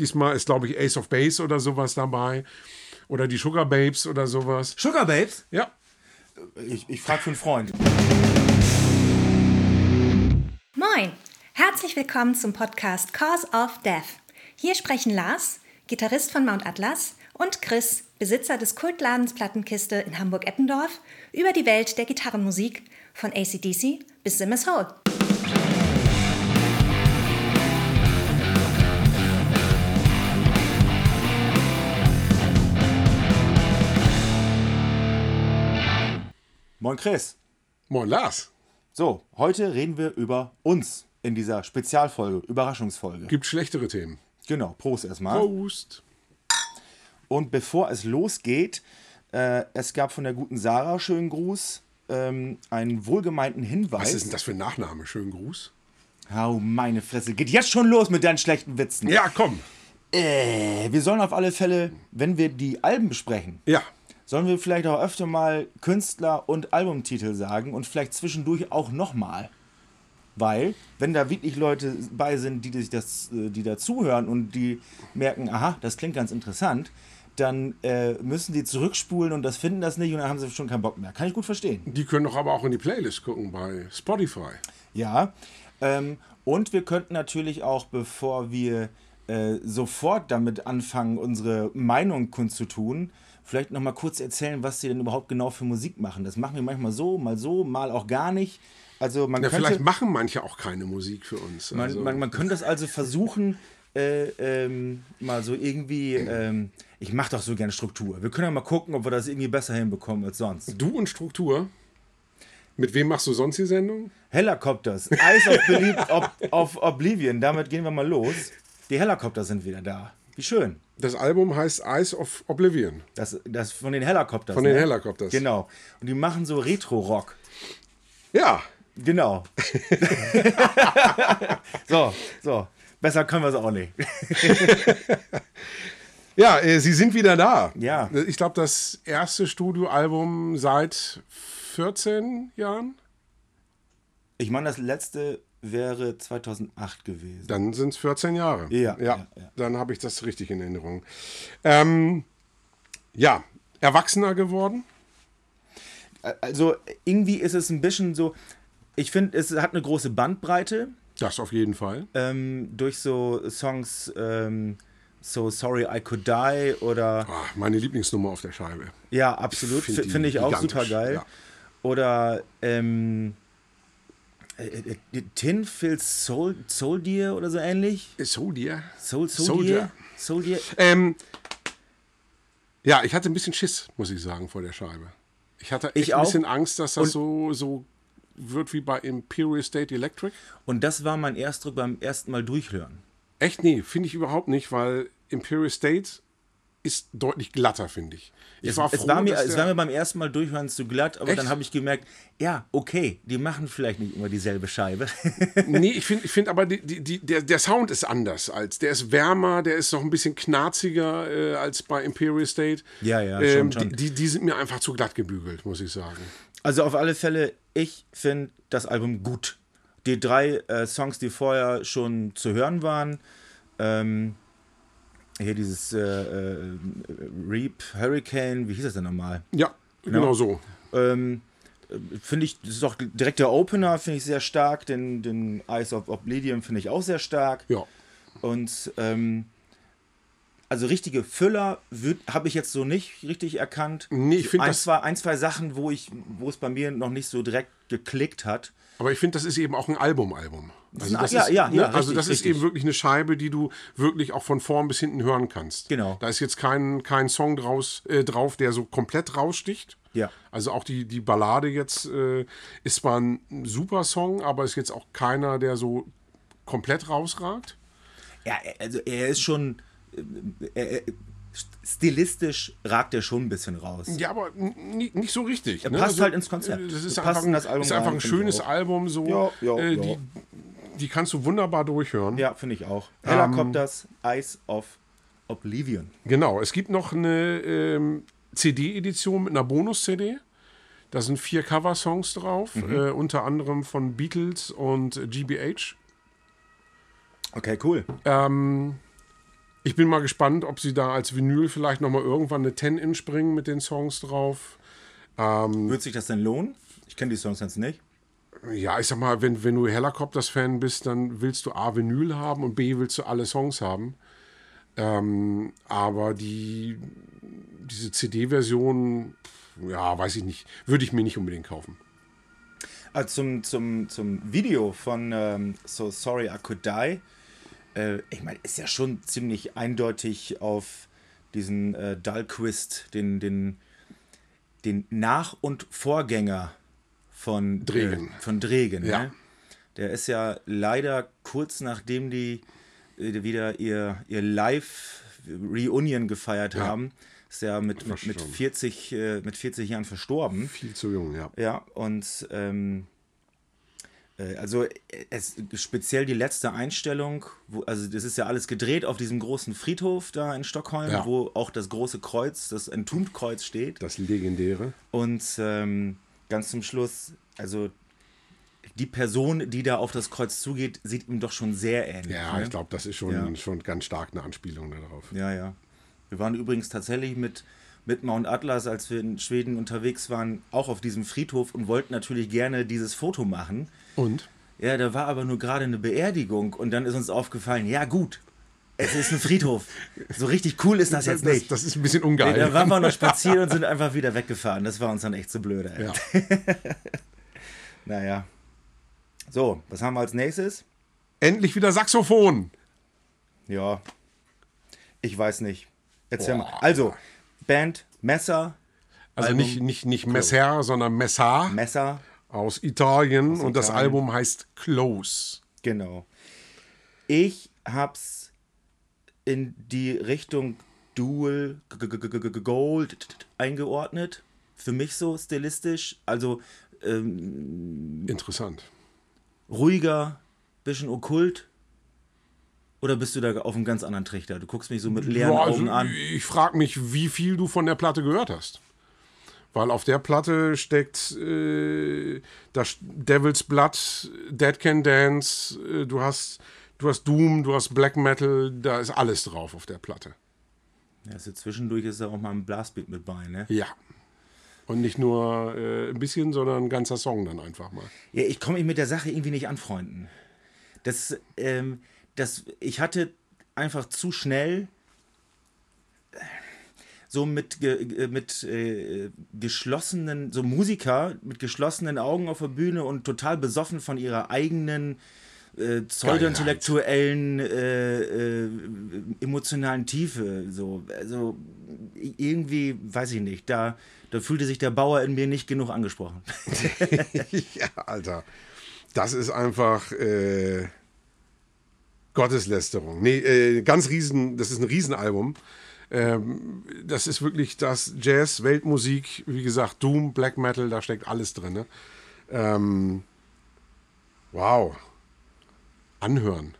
Diesmal ist, glaube ich, Ace of Base oder sowas dabei. Oder die Sugar Babes oder sowas. Sugar Babes? Ja. Ich, ich frage für einen Freund. Moin! Herzlich willkommen zum Podcast Cause of Death. Hier sprechen Lars, Gitarrist von Mount Atlas, und Chris, Besitzer des Kultladens Plattenkiste in Hamburg-Eppendorf, über die Welt der Gitarrenmusik von ACDC bis Simmers Hole. Moin Chris. Moin Lars. So, heute reden wir über uns in dieser Spezialfolge, Überraschungsfolge. Gibt schlechtere Themen. Genau, Prost erstmal. Prost. Und bevor es losgeht, äh, es gab von der guten Sarah schönen Gruß, ähm, einen wohlgemeinten Hinweis. Was ist denn das für ein Nachname? Schönen Gruß. Hau meine Fresse, geht jetzt schon los mit deinen schlechten Witzen. Ja, komm. Äh, wir sollen auf alle Fälle, wenn wir die Alben besprechen, Ja. Sollen wir vielleicht auch öfter mal Künstler und Albumtitel sagen und vielleicht zwischendurch auch nochmal. Weil, wenn da wirklich Leute bei sind, die, sich das, äh, die da zuhören und die merken, aha, das klingt ganz interessant, dann äh, müssen die zurückspulen und das finden das nicht und dann haben sie schon keinen Bock mehr. Kann ich gut verstehen. Die können doch aber auch in die Playlist gucken bei Spotify. Ja. Ähm, und wir könnten natürlich auch, bevor wir äh, sofort damit anfangen, unsere Meinung kundzutun, vielleicht noch mal kurz erzählen, was sie denn überhaupt genau für Musik machen. Das machen wir manchmal so, mal so, mal auch gar nicht. Also man Ja, könnte, vielleicht machen manche auch keine Musik für uns. man, Also, man, man könnte das also versuchen, äh, ähm, mal so irgendwie, ähm, ich mache doch so gerne Struktur. Wir können ja mal gucken, ob wir das irgendwie besser hinbekommen als sonst. du und Struktur. Mit wem machst du sonst die Sendung? Helicopters, Eyes of, Belie of, of Oblivion, damit gehen wir mal los. Die Helicopters sind wieder da. Wie schön. Das Album heißt Eyes of Oblivion. Das, das von den Helicopters. Von den Helicopters. Genau. Und die machen so Retro-Rock. Ja, Genau. so, so. Besser können wir es auch nicht. ja, äh, sie sind wieder da. Ja. Ich glaube, das erste Studioalbum seit 14 Jahren. Ich meine, das letzte wäre 2008 gewesen. Dann sind es 14 Jahre. Ja, ja, ja, ja. Dann habe ich das richtig in Erinnerung. Ähm, ja, erwachsener geworden. Also irgendwie ist es ein bisschen so, ich finde, es hat eine große Bandbreite Das auf jeden Fall. ähm, durch so Songs ähm, So Sorry I Could Die oder Ah, meine Lieblingsnummer auf der Scheibe. ja, absolut, Find finde ich auch super geil. ja. Oder ähm, äh, äh, Tin Phil Soul, Soldier oder so ähnlich. Soldier. Soul Soldier. Soldier. Ähm, ja, ich hatte ein bisschen Schiss, muss ich sagen, vor der Scheibe. Ich hatte echt Ich ein bisschen Angst, dass das Und- so, so wird wie bei Imperial State Electric. Und das war mein Erstdruck beim ersten Mal durchhören. Echt? Nee, finde ich überhaupt nicht, weil Imperial State ist deutlich glatter, finde ich. Ich war es, froh, war mir, es war mir beim ersten Mal durchhören zu glatt, aber Echt? dann habe ich gemerkt, ja, okay, die machen vielleicht nicht immer dieselbe Scheibe. Nee, ich finde ich find aber, die, die, der, der Sound ist anders als. Der ist wärmer, der ist noch ein bisschen knarziger äh, als bei Imperial State. Ja, ja, ähm, schon, schon. Die, die, die sind mir einfach zu glatt gebügelt, muss ich sagen. Also auf alle Fälle, ich finde das Album gut. Die drei äh, Songs, die vorher schon zu hören waren, ähm, hier dieses äh, äh, Reap Hurricane, wie hieß das denn nochmal? Ja, genau, so. Ähm, äh, finde ich, das ist auch direkt der Opener, finde ich sehr stark. Den, den Eyes of Oblivion finde ich auch sehr stark. Ja. Und ähm, also richtige Füller habe ich jetzt so nicht richtig erkannt. Nee, ich find ein, das- zwei, ein, zwei Sachen, wo ich, wo es bei mir noch nicht so direkt geklickt hat. Aber ich finde, das ist eben auch ein Album-Album. Also das ja, ist, ja, ne, ja, also richtig, das ist eben wirklich eine Scheibe, die du wirklich auch von vorn bis hinten hören kannst. Genau. Da ist jetzt kein, kein Song draus, äh, drauf, der so komplett raussticht. Ja. Also auch die, die Ballade jetzt äh, ist zwar ein super Song, aber ist jetzt auch keiner, der so komplett rausragt. Ja, also er ist schon äh, er, stilistisch ragt er schon ein bisschen raus. Ja, aber nicht, so richtig. Er ne? passt halt ins Konzept. äh, Das ist einfach, das Album ist einfach ein schönes. Album, so. Ja, ja, äh, ja. Die, die kannst du wunderbar durchhören. Ja, finde ich auch. Helicopters Eyes of Oblivion. Genau, es gibt noch eine ähm, CD-Edition mit einer Bonus-CD. Da sind vier Cover-Songs drauf, Mhm. äh, unter anderem von Beatles und GBH. Okay, cool. Ähm, Ich bin mal gespannt, ob sie da als Vinyl vielleicht nochmal irgendwann eine 10-Inch bringen mit den Songs drauf. Wird sich das denn lohnen? Ich kenne die Songs jetzt nicht. Ja, ich sag mal, wenn, wenn du Helicopters-Fan bist, dann willst du A, Vinyl haben und B, willst du alle Songs haben. Ähm, aber die, diese CD-Version, ja, weiß ich nicht, würde ich mir nicht unbedingt kaufen. Ah, zum, zum, zum Video von ähm, So Sorry I Could Die. Äh, ich meine, ist ja schon ziemlich eindeutig auf diesen äh, Dahlquist, den, den, den Nach- und Vorgänger von Dregen. Äh, von Dregen. Ja. Ne? Der ist ja leider kurz nachdem die äh, wieder ihr, ihr Live-Reunion gefeiert Ja. haben, ist ja mit, mit, mit, Verstorben. 40, äh, mit 40 Jahren verstorben. Viel zu jung, ja. Ja, und ähm, äh, also äh, es, speziell die letzte Einstellung, wo, also das ist ja alles gedreht auf diesem großen Friedhof da in Stockholm, Ja. wo auch das große Kreuz, das Entombed-Kreuz steht. Das legendäre. Und ähm, ganz zum Schluss, also die Person, die da auf das Kreuz zugeht, sieht ihm doch schon sehr ähnlich. Ja, ne? ich glaube, das ist schon, Ja. schon ganz stark eine Anspielung darauf. Ja, ja. Wir waren übrigens tatsächlich mit, mit Mount Atlas, als wir in Schweden unterwegs waren, auch auf diesem Friedhof und wollten natürlich gerne dieses Foto machen. Und? Ja, da war aber nur gerade eine Beerdigung und dann ist uns aufgefallen, ja gut, es ist ein Friedhof. So richtig cool ist das jetzt das, nicht. das ist ein bisschen Nee, ungeil. da waren wir noch spazieren und sind einfach wieder weggefahren. Das war uns dann echt zu blöde. ey. ja. Naja. So, was haben wir als nächstes? Endlich wieder Saxophon. Ja, ich weiß nicht. Erzähl Boah. mal. Also, Band Messer, Also Album nicht, nicht, nicht Messer, sondern Messar Messer, aus Italien. und das Italien. Album heißt Close. genau. Ich hab's in die Richtung Dual Gold eingeordnet. Für mich so stilistisch. Also ähm, Interessant. ruhiger, bisschen okkult. Oder bist du da auf einem ganz anderen Trichter? Du guckst mich so mit leeren Ja, also Augen an. Ich frage mich, wie viel du von der Platte gehört hast. Weil auf der Platte steckt äh, das Devil's Blood, Dead Can Dance, äh, du hast, du hast Doom, du hast Black Metal, da ist alles drauf auf der Platte. Ja, so zwischendurch ist da auch mal ein Blastbeat mit bei, ne? Ja. Und nicht nur äh, ein bisschen, sondern ein ganzer Song dann einfach mal. Ja, ich komme mich mit der Sache irgendwie nicht anfreunden. Das, ähm, das, ich hatte einfach zu schnell so mit, äh, mit äh, geschlossenen, so Musiker mit geschlossenen Augen auf der Bühne und total besoffen von ihrer eigenen äh, pseudo-intellektuellen, äh, äh, emotionalen Tiefe. So, also irgendwie, weiß ich nicht, da, da fühlte sich der Bauer in mir nicht genug angesprochen. ja, Alter. Das ist einfach äh, Gotteslästerung. Nee, äh, ganz riesen, das ist ein Riesenalbum. Ähm, das ist wirklich das Jazz, Weltmusik, wie gesagt, Doom, Black Metal, da steckt alles drin. Ne? Ähm, wow. Anhören.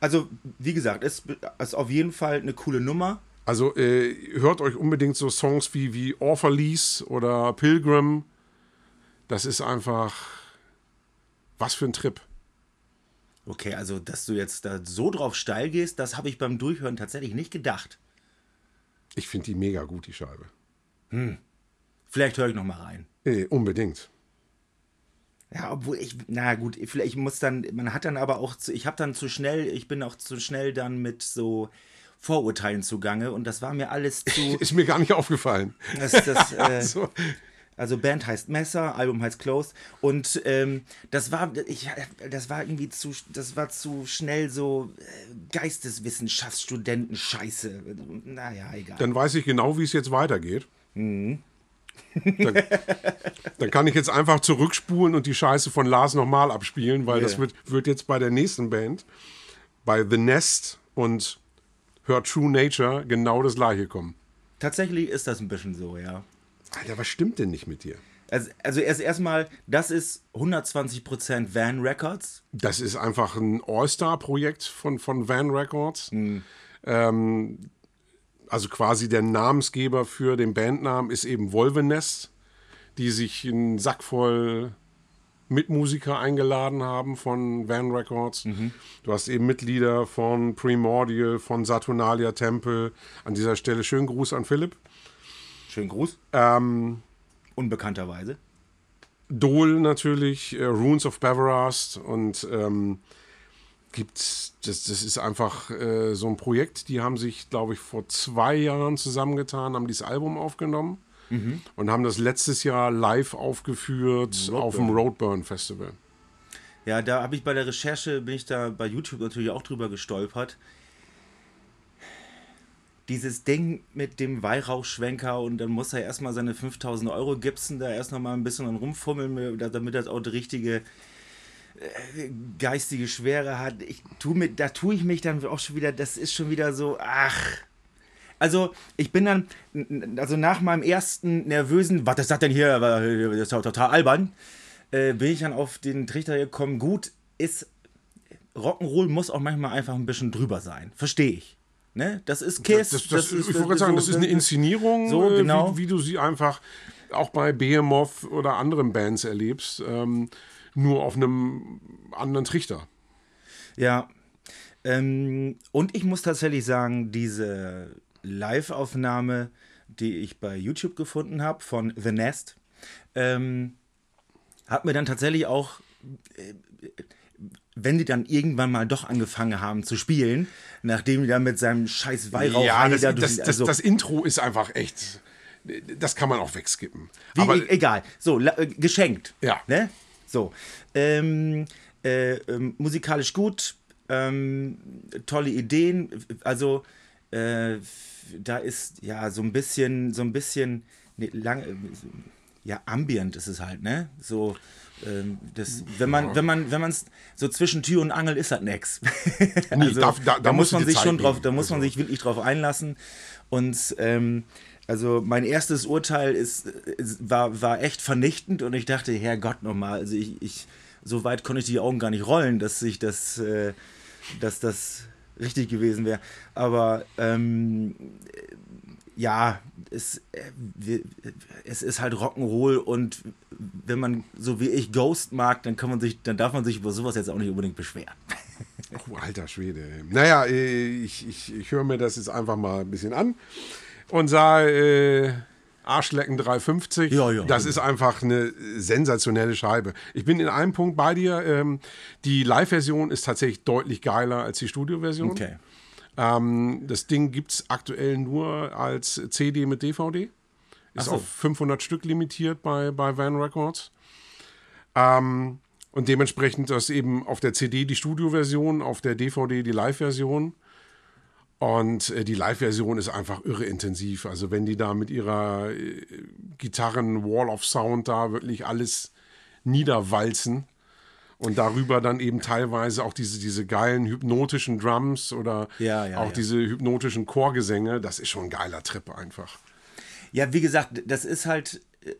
Also, wie gesagt, es ist auf jeden Fall eine coole Nummer. Also äh, hört euch unbedingt so Songs wie, wie Orphalese oder Pilgrim. Das ist einfach was für ein Trip. Okay, also, dass du jetzt da so drauf steil gehst, das habe ich beim Durchhören tatsächlich nicht gedacht. Ich finde die mega gut, die Scheibe. Vielleicht höre ich noch mal rein. Äh, unbedingt. Ja, obwohl ich, na gut, vielleicht muss dann, man hat dann aber auch, zu, ich habe dann zu schnell, ich bin auch zu schnell dann mit so Vorurteilen zugange und das war mir alles zu, Ist mir gar nicht aufgefallen. das, das, äh, So. Also Band heißt Messer, Album heißt Close und ähm, das war ich das war irgendwie zu das war zu schnell so äh, Geisteswissenschaftsstudenten Scheiße. Naja, egal. Dann weiß ich genau, wie es jetzt weitergeht. Dann, dann kann ich jetzt einfach zurückspulen und die Scheiße von Lars nochmal abspielen, weil das Ja. wird, wird jetzt bei der nächsten Band, bei The Nest und Her True Nature, genau das gleiche kommen. Tatsächlich ist das ein bisschen so, ja. Alter, was stimmt denn nicht mit dir? Also, also erst erstmal, das ist 120% Van Records. Das ist einfach ein All-Star-Projekt von, von Van Records. Ähm, also quasi der Namensgeber für den Bandnamen ist eben Wolvenest, die sich einen Sack voll Mitmusiker eingeladen haben von Van Records. Du hast eben Mitglieder von Primordial, von Saturnalia Temple. An dieser Stelle schönen Gruß an Philipp. Schönen Gruß. Ähm, Unbekannterweise. Dole natürlich, äh, Runes of Beverast und ähm, gibt's, das, das ist einfach äh, so ein Projekt, die haben sich, glaube ich, vor zwei Jahren zusammengetan, haben dieses Album aufgenommen und haben das letztes Jahr live aufgeführt auf dem Roadburn Festival. Ja, da habe ich bei der Recherche, bin ich da bei YouTube natürlich auch drüber gestolpert. Dieses Ding mit dem Weihrauchschwenker und dann muss er erstmal seine 5000 Euro gipsen, da erst nochmal ein bisschen rumfummeln, damit das auch die richtige äh, geistige Schwere hat. Ich tu mit, da tue ich mich dann auch schon wieder, das ist schon wieder so, ach. Also, ich bin dann, also nach meinem ersten nervösen, was ist das denn hier, das ist doch total albern, äh, bin ich dann auf den Trichter gekommen, gut, ist, Rock'n'Roll muss auch manchmal einfach ein bisschen drüber sein. Verstehe ich. Ne? Das ist Kiss. Das, das, ist, ich wollte gerade sagen, das ist eine Inszenierung, So, genau. wie, wie du sie einfach auch bei Behemoth oder anderen Bands erlebst, ähm, nur auf einem anderen Trichter. Ja. Ähm, und ich muss tatsächlich sagen, diese Live-Aufnahme, die ich bei YouTube gefunden habe von The Nest, ähm, hat mir dann tatsächlich auch, äh, wenn die dann irgendwann mal doch angefangen haben zu spielen, nachdem die dann mit seinem scheiß Weihrauch ja, das, da das, das, also- das Intro ist einfach echt. Das kann man auch wegskippen. Wie, Aber e- egal. So, äh, geschenkt. Ja. Ne? So. Ähm, äh, ähm, musikalisch gut, ähm, tolle Ideen. Also, äh, da ist ja so ein bisschen, so ein bisschen, ne, lang, äh, ja, ambient ist es halt, ne? So, das, wenn man, wenn man, wenn man es so zwischen Tür und Angel ist das nix. also, da- da- da muss man sich schon drauf, da muss man Also- sich wirklich drauf einlassen. Und ähm, also mein erstes Urteil ist, ist, war, war echt vernichtend und ich dachte, Herrgott nochmal, also ich, ich, so weit konnte ich die Augen gar nicht rollen, dass ich das, äh, dass das richtig gewesen wäre. Aber ähm, ja, es, äh, es ist halt Rock'n'Roll und wenn man so wie ich Ghost mag, dann kann man sich, dann darf man sich über sowas jetzt auch nicht unbedingt beschweren. Oh, alter Schwede. Naja, äh, ich, ich, ich höre mir das jetzt einfach mal ein bisschen an und sage, äh, Arschlecken 350. Ja, ja. Das ist einfach eine sensationelle Scheibe. Ich bin in einem Punkt bei dir. Ähm, die Live-Version ist tatsächlich deutlich geiler als die Studio-Version. Okay. Ähm, das Ding gibt es aktuell nur als CD mit DVD. Ist so. auf 500 Stück limitiert bei, bei Van Records. Ähm, und dementsprechend das eben auf der CD die Studio-Version, auf der DVD die Live-Version. Und äh, die Live-Version ist einfach irre intensiv. Also wenn die da mit ihrer äh, Gitarren-Wall of Sound da wirklich alles niederwalzen und darüber dann eben teilweise auch diese, diese geilen hypnotischen Drums oder Ja, ja, auch ja. diese hypnotischen Chorgesänge, das ist schon ein geiler Trip einfach. Ja, wie gesagt, das ist halt, äh,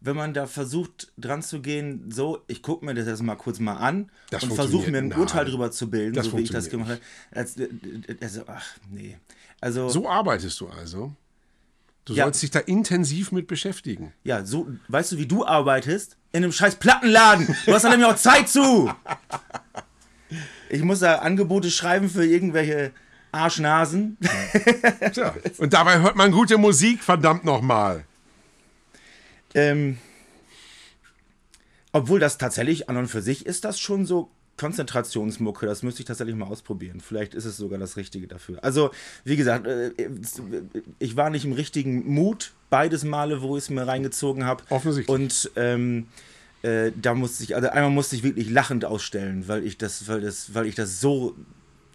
wenn man da versucht dran zu gehen, so, ich gucke mir das jetzt mal kurz mal an Das und versuche mir ein funktioniert- Urteil nein. drüber zu bilden, Das so wie ich das gemacht habe. Als, äh, äh, Also, ach, nee. Also, So arbeitest du also. Du Ja. sollst dich da intensiv mit beschäftigen. ja, so, weißt du, wie du arbeitest? In einem scheiß Plattenladen. Du hast da nämlich auch Zeit zu. Ich muss da Angebote schreiben für irgendwelche Arschnasen. Tja. Und dabei hört man gute Musik, verdammt nochmal. Ähm, obwohl das tatsächlich an und für sich ist das schon so Konzentrationsmucke. Das müsste ich tatsächlich mal ausprobieren. Vielleicht ist es sogar das Richtige dafür. Also, wie gesagt, äh, ich war nicht im richtigen Mut, beides Male, wo ich es mir reingezogen habe. Offensichtlich. Und ähm, äh, da musste ich, also einmal musste ich wirklich lachend ausstellen, weil ich das, weil das, weil ich das so,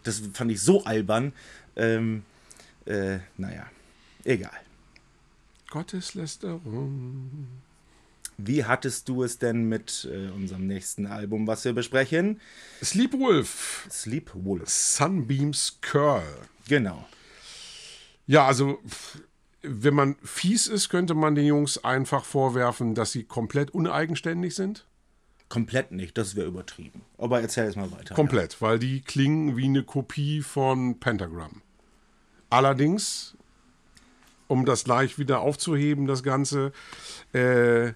das fand ich so albern. Ähm, äh, naja, egal. Gotteslästerung. Wie hattest du es denn mit äh, unserem nächsten Album, was wir besprechen? Sleepwolf, Sleep Wolf. Sunbeams Curl. Genau. Ja, also wenn man fies ist, könnte man den Jungs einfach vorwerfen, dass sie komplett uneigenständig sind. Komplett nicht, das wäre übertrieben. Aber erzähl es mal weiter. Komplett, weil die klingen wie eine Kopie von Pentagram. Allerdings, um das gleich wieder aufzuheben, das Ganze, äh,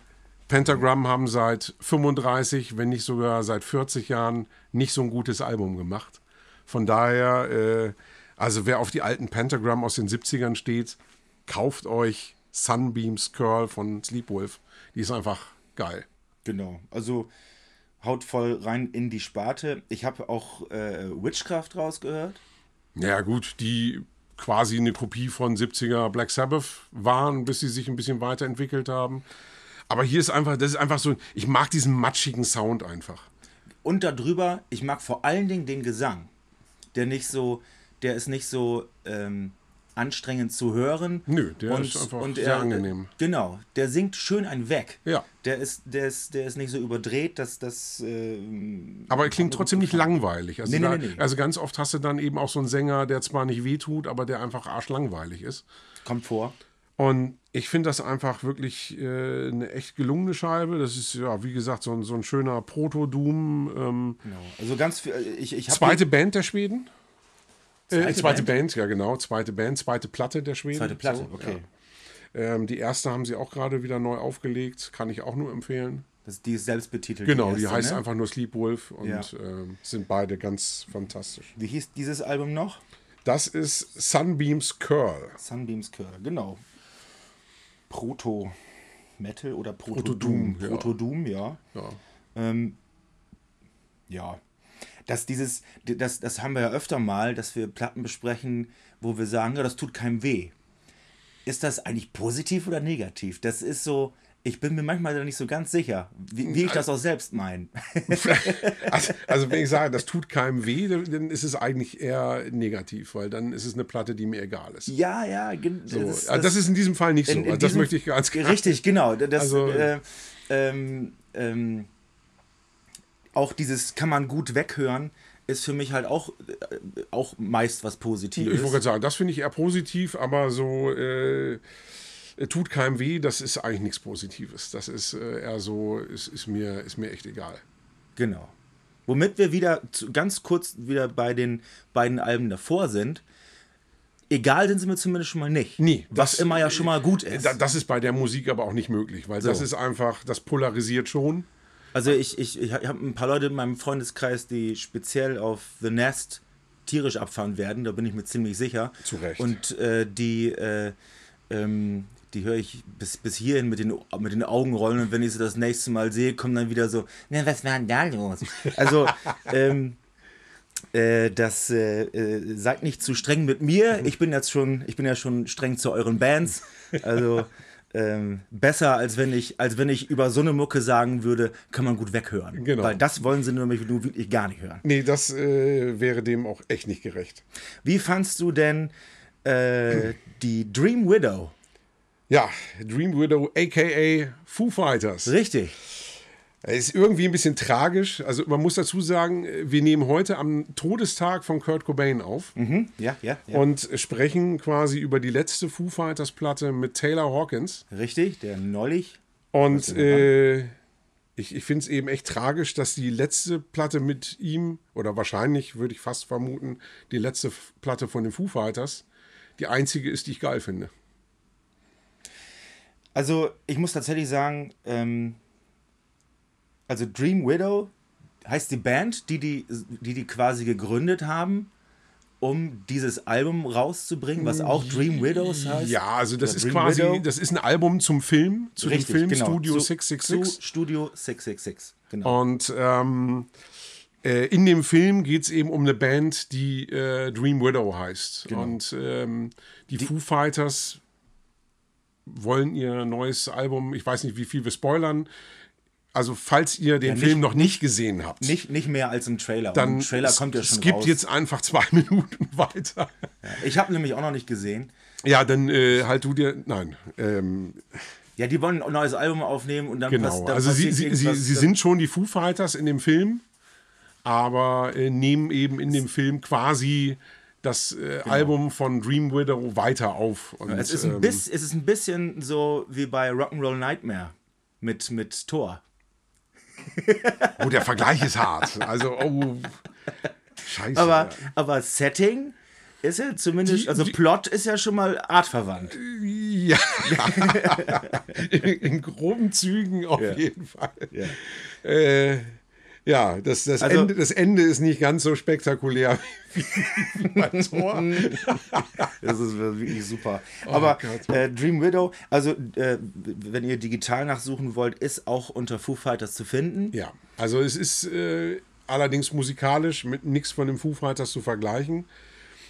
Pentagram haben seit 35, wenn nicht sogar seit 40 Jahren nicht so ein gutes Album gemacht. Von daher, äh, also wer auf die alten Pentagram aus den 70ern steht, kauft euch Sunbeams Curl von Sleepwolf. Die ist einfach geil. Genau. Also haut voll rein in die Sparte. Ich habe auch äh, Witchcraft rausgehört. Ja, gut, die quasi eine Kopie von 70er Black Sabbath waren, bis sie sich ein bisschen weiterentwickelt haben. Aber hier ist einfach, das ist einfach so, ich mag diesen matschigen Sound einfach. Und darüber, ich mag vor allen Dingen den Gesang. Der nicht so, der ist nicht so ähm, anstrengend zu hören. Nö, der und, ist einfach sehr er, angenehm. Genau, der singt schön einen weg. Ja. Der ist, der ist, der ist nicht so überdreht, dass das. Äh, Aber er klingt trotzdem nicht langweilig. Also, Nee, nee, da, nee, nee. also ganz oft hast du dann eben auch so einen Sänger, der zwar nicht wehtut, aber der einfach arschlangweilig ist. Kommt vor. Und ich finde das einfach wirklich äh, eine echt gelungene Scheibe. Das ist ja, wie gesagt, so ein, so ein schöner Proto-Doom. Ähm, Genau. Also ganz viel. Ich, ich hab zweite Band der Schweden. Äh, Zweite zweite Band? Band? ja genau, zweite Band, zweite Platte der Schweden. Zweite Platte, So, okay. Ja. Ähm, die erste haben sie auch gerade wieder neu aufgelegt, kann ich auch nur empfehlen. Das, die ist selbst betitelt. Genau, die, erste, heißt ne? einfach nur Sleepwolf und Ja. ähm, sind beide ganz fantastisch. Wie hieß dieses Album noch? Das ist Sunbeams Curl. Sunbeams Curl, genau. Proto Metal oder Proto, Proto-Doom, Doom. ja. Proto ja. Ja. Ähm, ja. Dass dieses, das, das haben wir ja öfter mal, dass wir Platten besprechen, wo wir sagen, ja, das tut keinem weh. Ist das eigentlich positiv oder negativ? Das ist so, ich bin mir manchmal nicht so ganz sicher, wie, wie ich das auch selbst meine. Also, also wenn ich sage, das tut keinem weh, dann ist es eigentlich eher negativ, weil dann ist es eine Platte, die mir egal ist. ja, ja, So, das, das ist in diesem Fall nicht so. in- in Also das diesem- möchte ich ganz klar. Richtig, genau. Das, Also- äh, ähm, ähm, auch dieses kann man gut weghören, ist für mich halt auch, äh, auch meist was Ich Positives. wollte gerade sagen, das finde ich eher positiv, aber so äh, tut keinem weh, das ist eigentlich nichts Positives. Das ist äh, eher so, ist, ist, mir, ist mir echt egal. Genau. Womit wir wieder zu, ganz kurz wieder bei den beiden Alben davor sind. Egal sind sie mir zumindest schon mal nicht. Nee, Was das- immer ja schon mal gut ist. Da, das ist bei der Musik aber auch nicht möglich, weil das So. ist einfach, das polarisiert schon. Also ich, ich, ich habe ein paar Leute in meinem Freundeskreis, die speziell auf The Nest tierisch abfahren werden, da bin ich mir ziemlich sicher. Zu Recht. Und äh, die, äh, ähm, die höre ich bis, bis hierhin mit den, mit den Augen rollen und wenn ich sie das nächste Mal sehe, kommen dann wieder so, na, was war denn da los? Also, ähm, äh, das äh, äh, seid nicht zu streng mit mir. Ich bin jetzt schon, ich bin ja schon streng zu euren Bands. Also ähm, besser, als wenn ich, als wenn ich über so eine Mucke sagen würde, kann man gut weghören. Genau. Weil das wollen sie nämlich nur wirklich gar nicht hören. Nee, das äh, wäre dem auch echt nicht gerecht. Wie fandst du denn äh, die Dream Widow? Ja, Dream Widow, aka Foo Fighters. Richtig. Ist irgendwie ein bisschen tragisch. Also man muss dazu sagen, wir nehmen heute am Todestag von Kurt Cobain auf Mhm. Ja, ja, ja. und sprechen quasi über die letzte Foo Fighters Platte mit Taylor Hawkins. Richtig, der neulich. Und äh, ich, ich finde es eben echt tragisch, dass die letzte Platte mit ihm, oder wahrscheinlich würde ich fast vermuten, die letzte Platte von den Foo Fighters, die einzige ist, die ich geil finde. Also, ich muss tatsächlich sagen, ähm, also Dream Widow heißt die Band, die die, die die quasi gegründet haben, um dieses Album rauszubringen, was auch Dream Widows heißt. Ja, also das Oder ist Dream quasi, Widow. das ist ein Album zum Film, zu Richtig, dem Film genau. Studio Zu- 666. Zu Studio 666, genau. Und ähm, äh, in dem Film geht es eben um eine Band, die äh, Dream Widow heißt. Genau. Und ähm, die, Foo Fighters wollen ihr neues Album, ich weiß nicht, wie viel wir spoilern. Also, falls ihr den nicht- Film noch nicht gesehen habt, Nicht, nicht mehr als im Trailer. Dann Im Trailer kommt ja schon skippt raus. jetzt einfach zwei Minuten weiter. Ich habe nämlich auch noch nicht gesehen. Ja, dann äh, halt du dir. Nein. Ähm, Ja, die wollen ein neues Album aufnehmen und dann genau. passt dann also, sie, sie, sie, sie sind schon die Foo Fighters in dem Film, aber äh, nehmen eben in dem Film quasi das äh, Album von Dream Widow weiter auf. Und, Genau. Es ist, ein ähm, biss, es ist ein bisschen so wie bei Rock'n'Roll Nightmare mit, mit Thor. Oh, der Vergleich ist hart. Also, oh. Scheiße. Aber, aber Setting Ist ja zumindest, Die- also die- Plot ist ja schon mal artverwandt. Ja, in, in groben Zügen auf Ja. jeden Fall. Ja. Äh, ja, das, das, Also- Ende, das Ende ist nicht ganz so spektakulär wie, mein Tor. Das ist wirklich super. Aber Oh Gott. äh, Dream Widow, also äh, wenn ihr digital nachsuchen wollt, ist auch unter Foo Fighters zu finden. Ja, also es ist äh, allerdings musikalisch mit nichts von dem Foo Fighters zu vergleichen.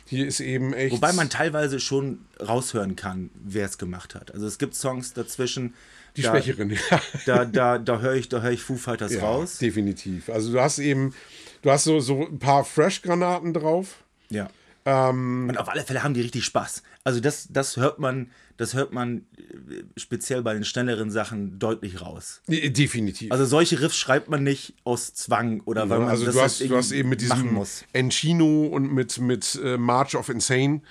Hier ist eben echt. Wobei man teilweise schon raushören kann, wer es gemacht hat. Also es gibt Songs dazwischen. Die da, Schwächerin, ja. Da, da, da höre ich, da hör ich Foo Fighters ja, raus. definitiv. Also du hast eben, du hast so, so ein paar Fresh-Granaten drauf. Ja. Ähm, Und auf alle Fälle haben die richtig Spaß. Also das, das hört man, das hört man äh, speziell bei den schnelleren Sachen deutlich raus. definitiv. Also solche Riffs schreibt man nicht aus Zwang oder weil man also das du hast, du hast eben mit diesem muss. Encino und mit, mit äh, March of Insane.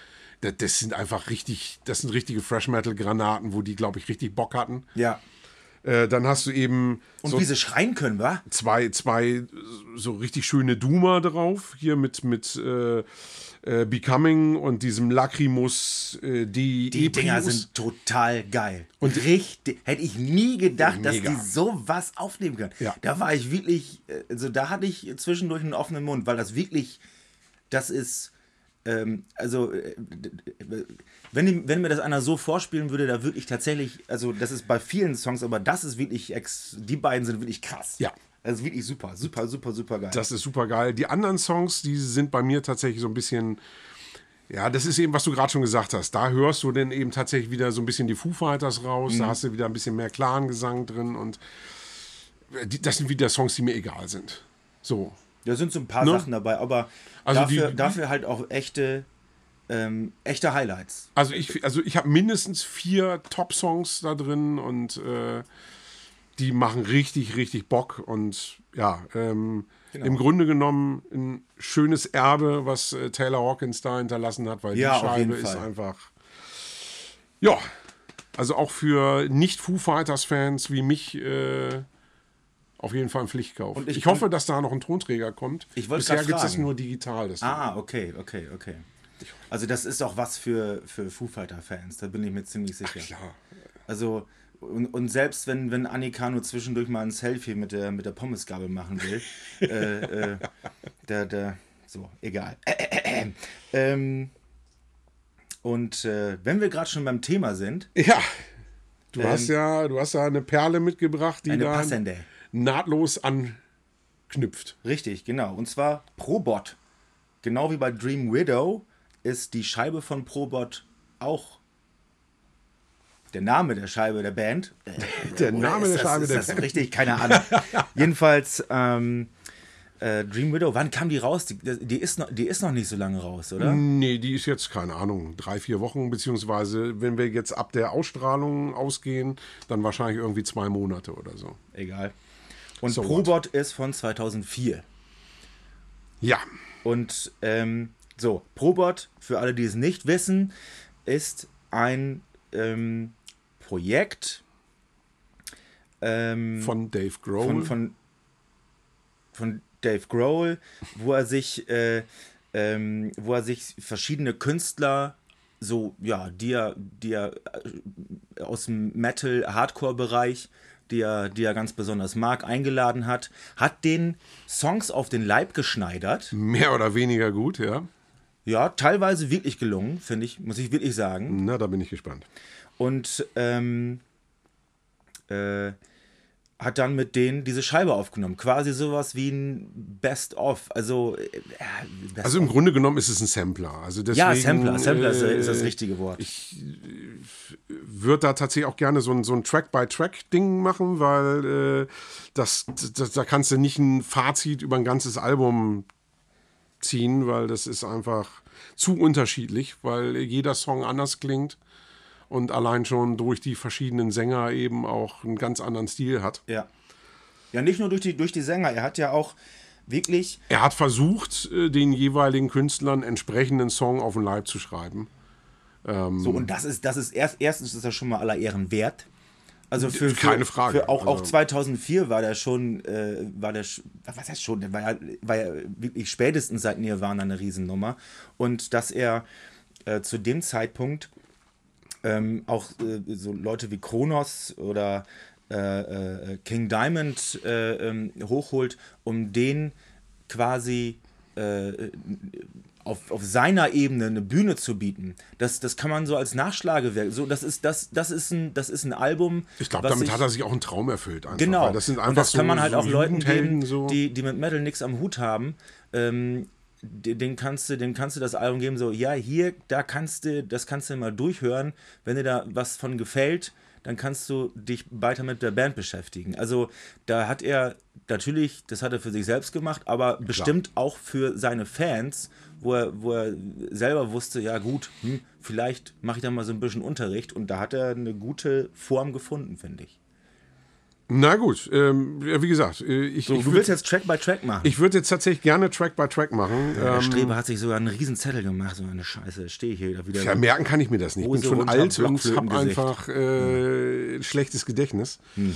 Das, das sind einfach richtig, das sind richtige Fresh Metal Granaten, wo die, glaube ich, richtig Bock hatten. Ja. Äh, dann hast du eben Und so wie sie schreien können, wa? zwei, zwei so richtig schöne Duma drauf. Hier mit, mit äh, äh, Becoming und diesem Lacrimus, äh, die Die Dinger Eprius. sind total geil. Und richtig, hätte ich nie gedacht, dass Mega. die sowas aufnehmen können. Ja. Da war ich wirklich, äh, also da hatte ich zwischendurch einen offenen Mund, weil das wirklich, das ist, ähm, also, äh, wenn, wenn mir das einer so vorspielen würde, da wirklich tatsächlich, also das ist bei vielen Songs, aber das ist wirklich, ex, die beiden sind wirklich krass. Ja. Also wirklich super, super, super, super geil. Das ist super geil. Die anderen Songs, die sind bei mir tatsächlich so ein bisschen. Ja, das ist eben, was du gerade schon gesagt hast. Da hörst du dann eben tatsächlich wieder so ein bisschen die Foo Fighters raus. Mhm. Da hast du wieder ein bisschen mehr Clan-Gesang drin. Und die, das sind wieder Songs, die mir egal sind. So. Da sind so ein paar Ne? Sachen dabei, aber Also dafür, die- dafür halt auch echte, ähm, echte Highlights. Also ich, also ich habe mindestens vier Top-Songs da drin und äh, die machen richtig, richtig Bock. Und ja, ähm, Genau. im Grunde genommen ein schönes Erbe, was äh, Taylor Hawkins da hinterlassen hat, weil Ja, die Scheibe ist Fall. einfach. Ja, also auch für Nicht-Foo Fighters-Fans wie mich äh, auf jeden Fall ein Pflichtkauf. Und ich ich hoffe, dass da noch ein Tonträger kommt. Ich Bisher gibt es nur digital. Ah, okay, okay, okay. Also das ist auch was für, für Foo Fighter-Fans, da bin ich mir ziemlich sicher. Klar. Also, und, und selbst wenn, wenn Annika nur zwischendurch mal ein Selfie mit der, mit der Pommesgabel machen will, äh, äh, da, da, so, egal. ähm, und äh, wenn wir gerade schon beim Thema sind, Ja. Du hast ja, du hast ja eine Perle mitgebracht, die Ähm, eine da passende. Nahtlos anknüpft. Richtig, genau. Und zwar Probot. Genau wie bei Dream Widow ist die Scheibe von Probot auch der Name der Scheibe der Band. Äh, Der oder Name ist der das, Scheibe ist der das Band. richtig? Keine Ahnung. Jedenfalls ähm, äh, Dream Widow. Wann kam die raus? Die, die, ist noch, die ist noch nicht so lange raus, oder? Nee, die ist jetzt, keine Ahnung, drei, vier Wochen, beziehungsweise wenn wir jetzt ab der Ausstrahlung ausgehen, dann wahrscheinlich irgendwie zwei Monate oder so. Egal. Und So Probot ist von 2004. Ja, Und ähm, so, Probot, für alle, die es nicht wissen, ist ein ähm, Projekt ähm, von Dave Grohl. von, von, von Dave Grohl, wo er sich, äh, ähm, wo er sich verschiedene Künstler so, ja, die er, die er äh, aus dem Metal-Hardcore-Bereich, die er, die er ganz besonders mag, eingeladen hat, hat den Songs auf den Leib geschneidert. Mehr oder weniger gut, ja. Ja, teilweise wirklich gelungen, finde ich, muss ich wirklich sagen. Na, da bin ich gespannt. Und ähm, äh, hat dann mit denen diese Scheibe aufgenommen. Quasi sowas wie ein Best-of. Also, äh, Best Also im Grunde genommen ist es ein Sampler. Also deswegen, ja, Sampler. Sampler ist, äh, ist das richtige Wort. würde da tatsächlich auch gerne so ein, so ein Track-by-Track-Ding machen, weil äh, das, das, da kannst du nicht ein Fazit über ein ganzes Album ziehen, weil das ist einfach zu unterschiedlich, weil jeder Song anders klingt und allein schon durch die verschiedenen Sänger eben auch einen ganz anderen Stil hat. ja. Ja, nicht nur durch die, durch die Sänger. Er hat ja auch wirklich. Er hat versucht, äh, den jeweiligen Künstlern entsprechenden Song auf den Leib zu schreiben. So, und das ist, das ist erst, erstens ist das schon mal aller Ehren wert. Also für, für Keine Frage. Für auch, auch Also- 2004 war der schon, äh, war der, was heißt schon, der war ja, war ja wirklich spätestens seit Nirvana eine Riesennummer. Und dass er äh, zu dem Zeitpunkt ähm, auch äh, so Leute wie Kronos oder äh, äh, King Diamond äh, ähm, hochholt, um den quasi äh, auf, auf seiner Ebene eine Bühne zu bieten. Das, das kann man so als Nachschlagewerk. So, das, ist, das, das, ist ein, das ist ein Album. Ich glaube, damit sich- hat er sich auch einen Traum erfüllt. Einfach, Genau. Weil das sind einfach und das so, kann man halt so auch Leuten geben, so. die, die mit Metal nichts am Hut haben. Ähm, den kannst du, dem kannst du das Album geben, so, ja, hier, da kannst du, das kannst du mal durchhören. Wenn dir da was von gefällt, dann kannst du dich weiter mit der Band beschäftigen. Also da hat er natürlich, das hat er für sich selbst gemacht, aber bestimmt auch für seine Fans, wo er, wo er selber wusste, ja gut, hm, vielleicht mache ich da mal so ein bisschen Unterricht und da hat er eine gute Form gefunden, finde ich. Na gut, ähm, ja, wie gesagt, äh, ich, So, ich du würde willst jetzt Track by Track machen. ich würd jetzt tatsächlich gerne Track by Track machen. Der Ähm, Streber hat sich sogar einen riesen Zettel gemacht, so eine Scheiße. Stehe ich hier wieder. ja, merken kann ich mir das nicht. Ich bin schon alt und habe einfach äh, ein schlechtes Gedächtnis. Hm.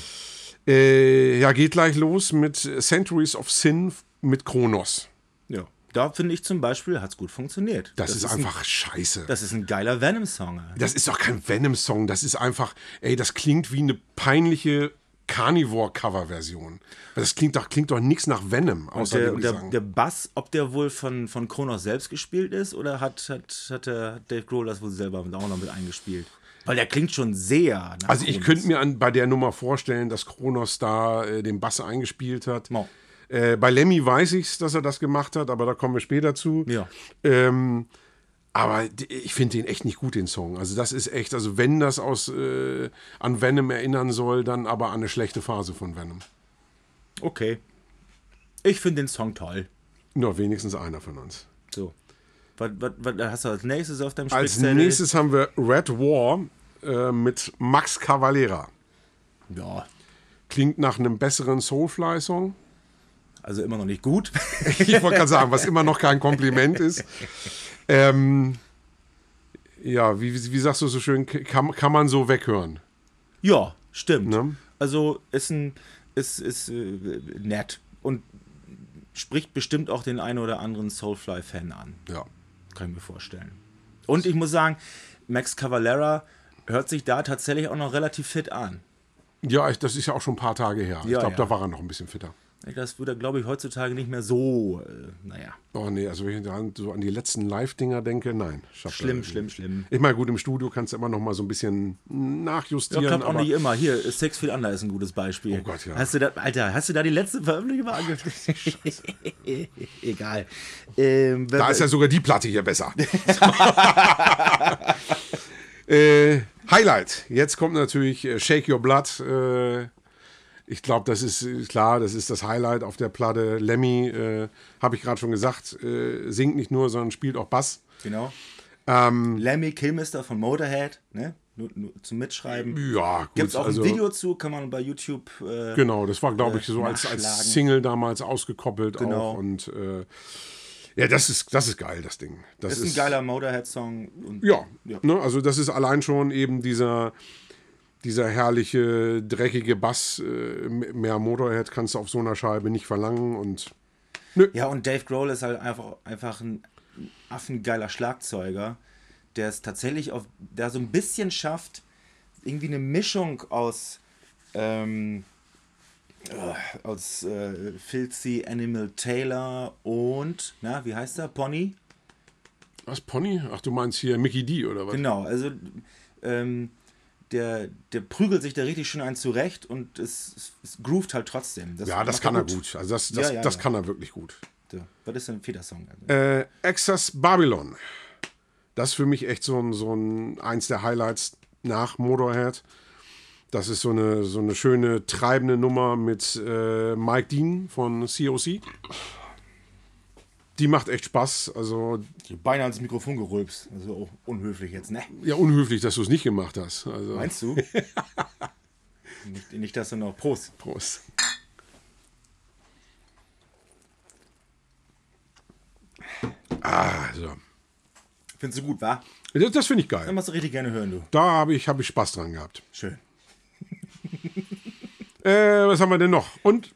Äh, ja, geht gleich los mit Centuries of Sin mit Kronos. ja. Da finde ich zum Beispiel, hat es gut funktioniert. Das, ist, ein, einfach scheiße. das ist ein geiler Venom-Song. Das ist doch kein Venom-Song, das ist einfach, ey, das klingt wie eine peinliche Carnivore-Cover-Version. Das klingt doch, klingt doch nichts nach Venom, außer der, der, der Bass, ob der wohl von, von Kronos selbst gespielt ist oder hat, hat, hat der Dave Grohl das wohl selber auch noch mit eingespielt? Weil der klingt schon sehr. nach Also ich könnte mir an, bei der Nummer vorstellen, dass Kronos da äh, den Bass eingespielt hat. Mo. Äh, bei Lemmy weiß ich dass er das gemacht hat, aber da kommen wir später zu. Ja. Ähm, aber ich finde den echt nicht gut, den Song. Also das ist echt, also wenn das aus äh, an Venom erinnern soll, dann aber an eine schlechte Phase von Venom. Okay. Ich finde den Song toll. Nur wenigstens einer von uns. So. Was, was, was hast du als nächstes auf deinem Als Spickzettel? nächstes haben wir Red War äh, mit Max Cavalera. Ja, Klingt nach einem besseren Soulfly-Song. also immer noch nicht gut. Ich wollte gerade sagen, was immer noch kein Kompliment ist. Ähm, ja, wie, wie sagst du so schön, kann, kann man so weghören. Ja, stimmt. Ne? Also ist ein ist, ist äh, nett und spricht bestimmt auch den einen oder anderen Soulfly-Fan an. Ja. Kann ich mir vorstellen. Und ich muss sagen, Max Cavalera hört sich da tatsächlich auch noch relativ fit an. Ja, ich, das ist ja auch schon ein paar Tage her. ich Ja, glaube, ja. da war er noch ein bisschen fitter. Das würde glaube ich, heutzutage nicht mehr so, äh, naja, Oh nee, also wenn ich dann so an die letzten Live-Dinger denke, nein. schlimm, nicht. schlimm, schlimm. Ich meine, gut, im Studio kannst du immer noch mal so ein bisschen Ja, nachjustieren. klappt auch nicht immer. Hier, Six Feet Under ist ein gutes Beispiel. Oh Gott, ja. Hast du da, Alter, hast du da die letzte Veröffentlichung mal angeguckt? Egal. Ähm, da ist ja sogar die Platte hier besser. äh, Highlight. Jetzt kommt natürlich äh, Shake Your Blood. Äh, ich glaube, das ist äh, klar, das ist das Highlight auf der Platte. Lemmy, äh, habe ich gerade schon gesagt, äh, singt nicht nur, sondern spielt auch Bass. Genau. Ähm, Lemmy Kilmister von Motorhead, ne? Nur, nur zum Mitschreiben. ja, gut. Gibt es auch also, ein Video zu, kann man bei YouTube. Äh, Genau, das war, glaube ich, so als, als Single damals ausgekoppelt Genau. auch. Und äh, ja, das ist, das ist geil, das Ding. Das ist ein geiler Motorhead-Song. Ja, Ja. Ne, also das ist allein schon eben dieser, dieser herrliche, dreckige Bass. Äh, mehr Motorhead kannst du auf so einer Scheibe nicht verlangen. Und Ja, und Dave Grohl ist halt einfach, einfach ein affengeiler Schlagzeuger, der es tatsächlich auf, der so ein bisschen schafft, irgendwie eine Mischung aus, ähm, äh, aus äh, Filthy Animal Taylor und, na, wie heißt der? Pony? was, Pony? Ach, du meinst hier Mickey D oder was? Genau, also ähm, der, der prügelt sich da richtig schön ein zurecht und es, es, groovt halt trotzdem. Ja, das kann er gut. Also das, das, Ja, ja, das ja. kann er wirklich gut. Was ist denn ein Federsong? Äh, Excess Babylon. Das ist für mich echt so ein, so ein eins der Highlights nach Motorhead. Das ist so eine, so eine schöne treibende Nummer mit äh, Mike Dean von COC. Die macht echt Spaß. Also, beinahe ins Mikrofon gerülpst. Also auch unhöflich jetzt, ne? ja, unhöflich, dass du es nicht gemacht hast. Also, Meinst du? nicht, nicht, dass du noch Prost. Prost. Ah, so. Findest du gut, wa? Das, das finde ich Dann geil. machst du richtig gerne hören, du. Da habe ich, hab ich Spaß dran gehabt. Schön. äh, was haben wir denn noch? Und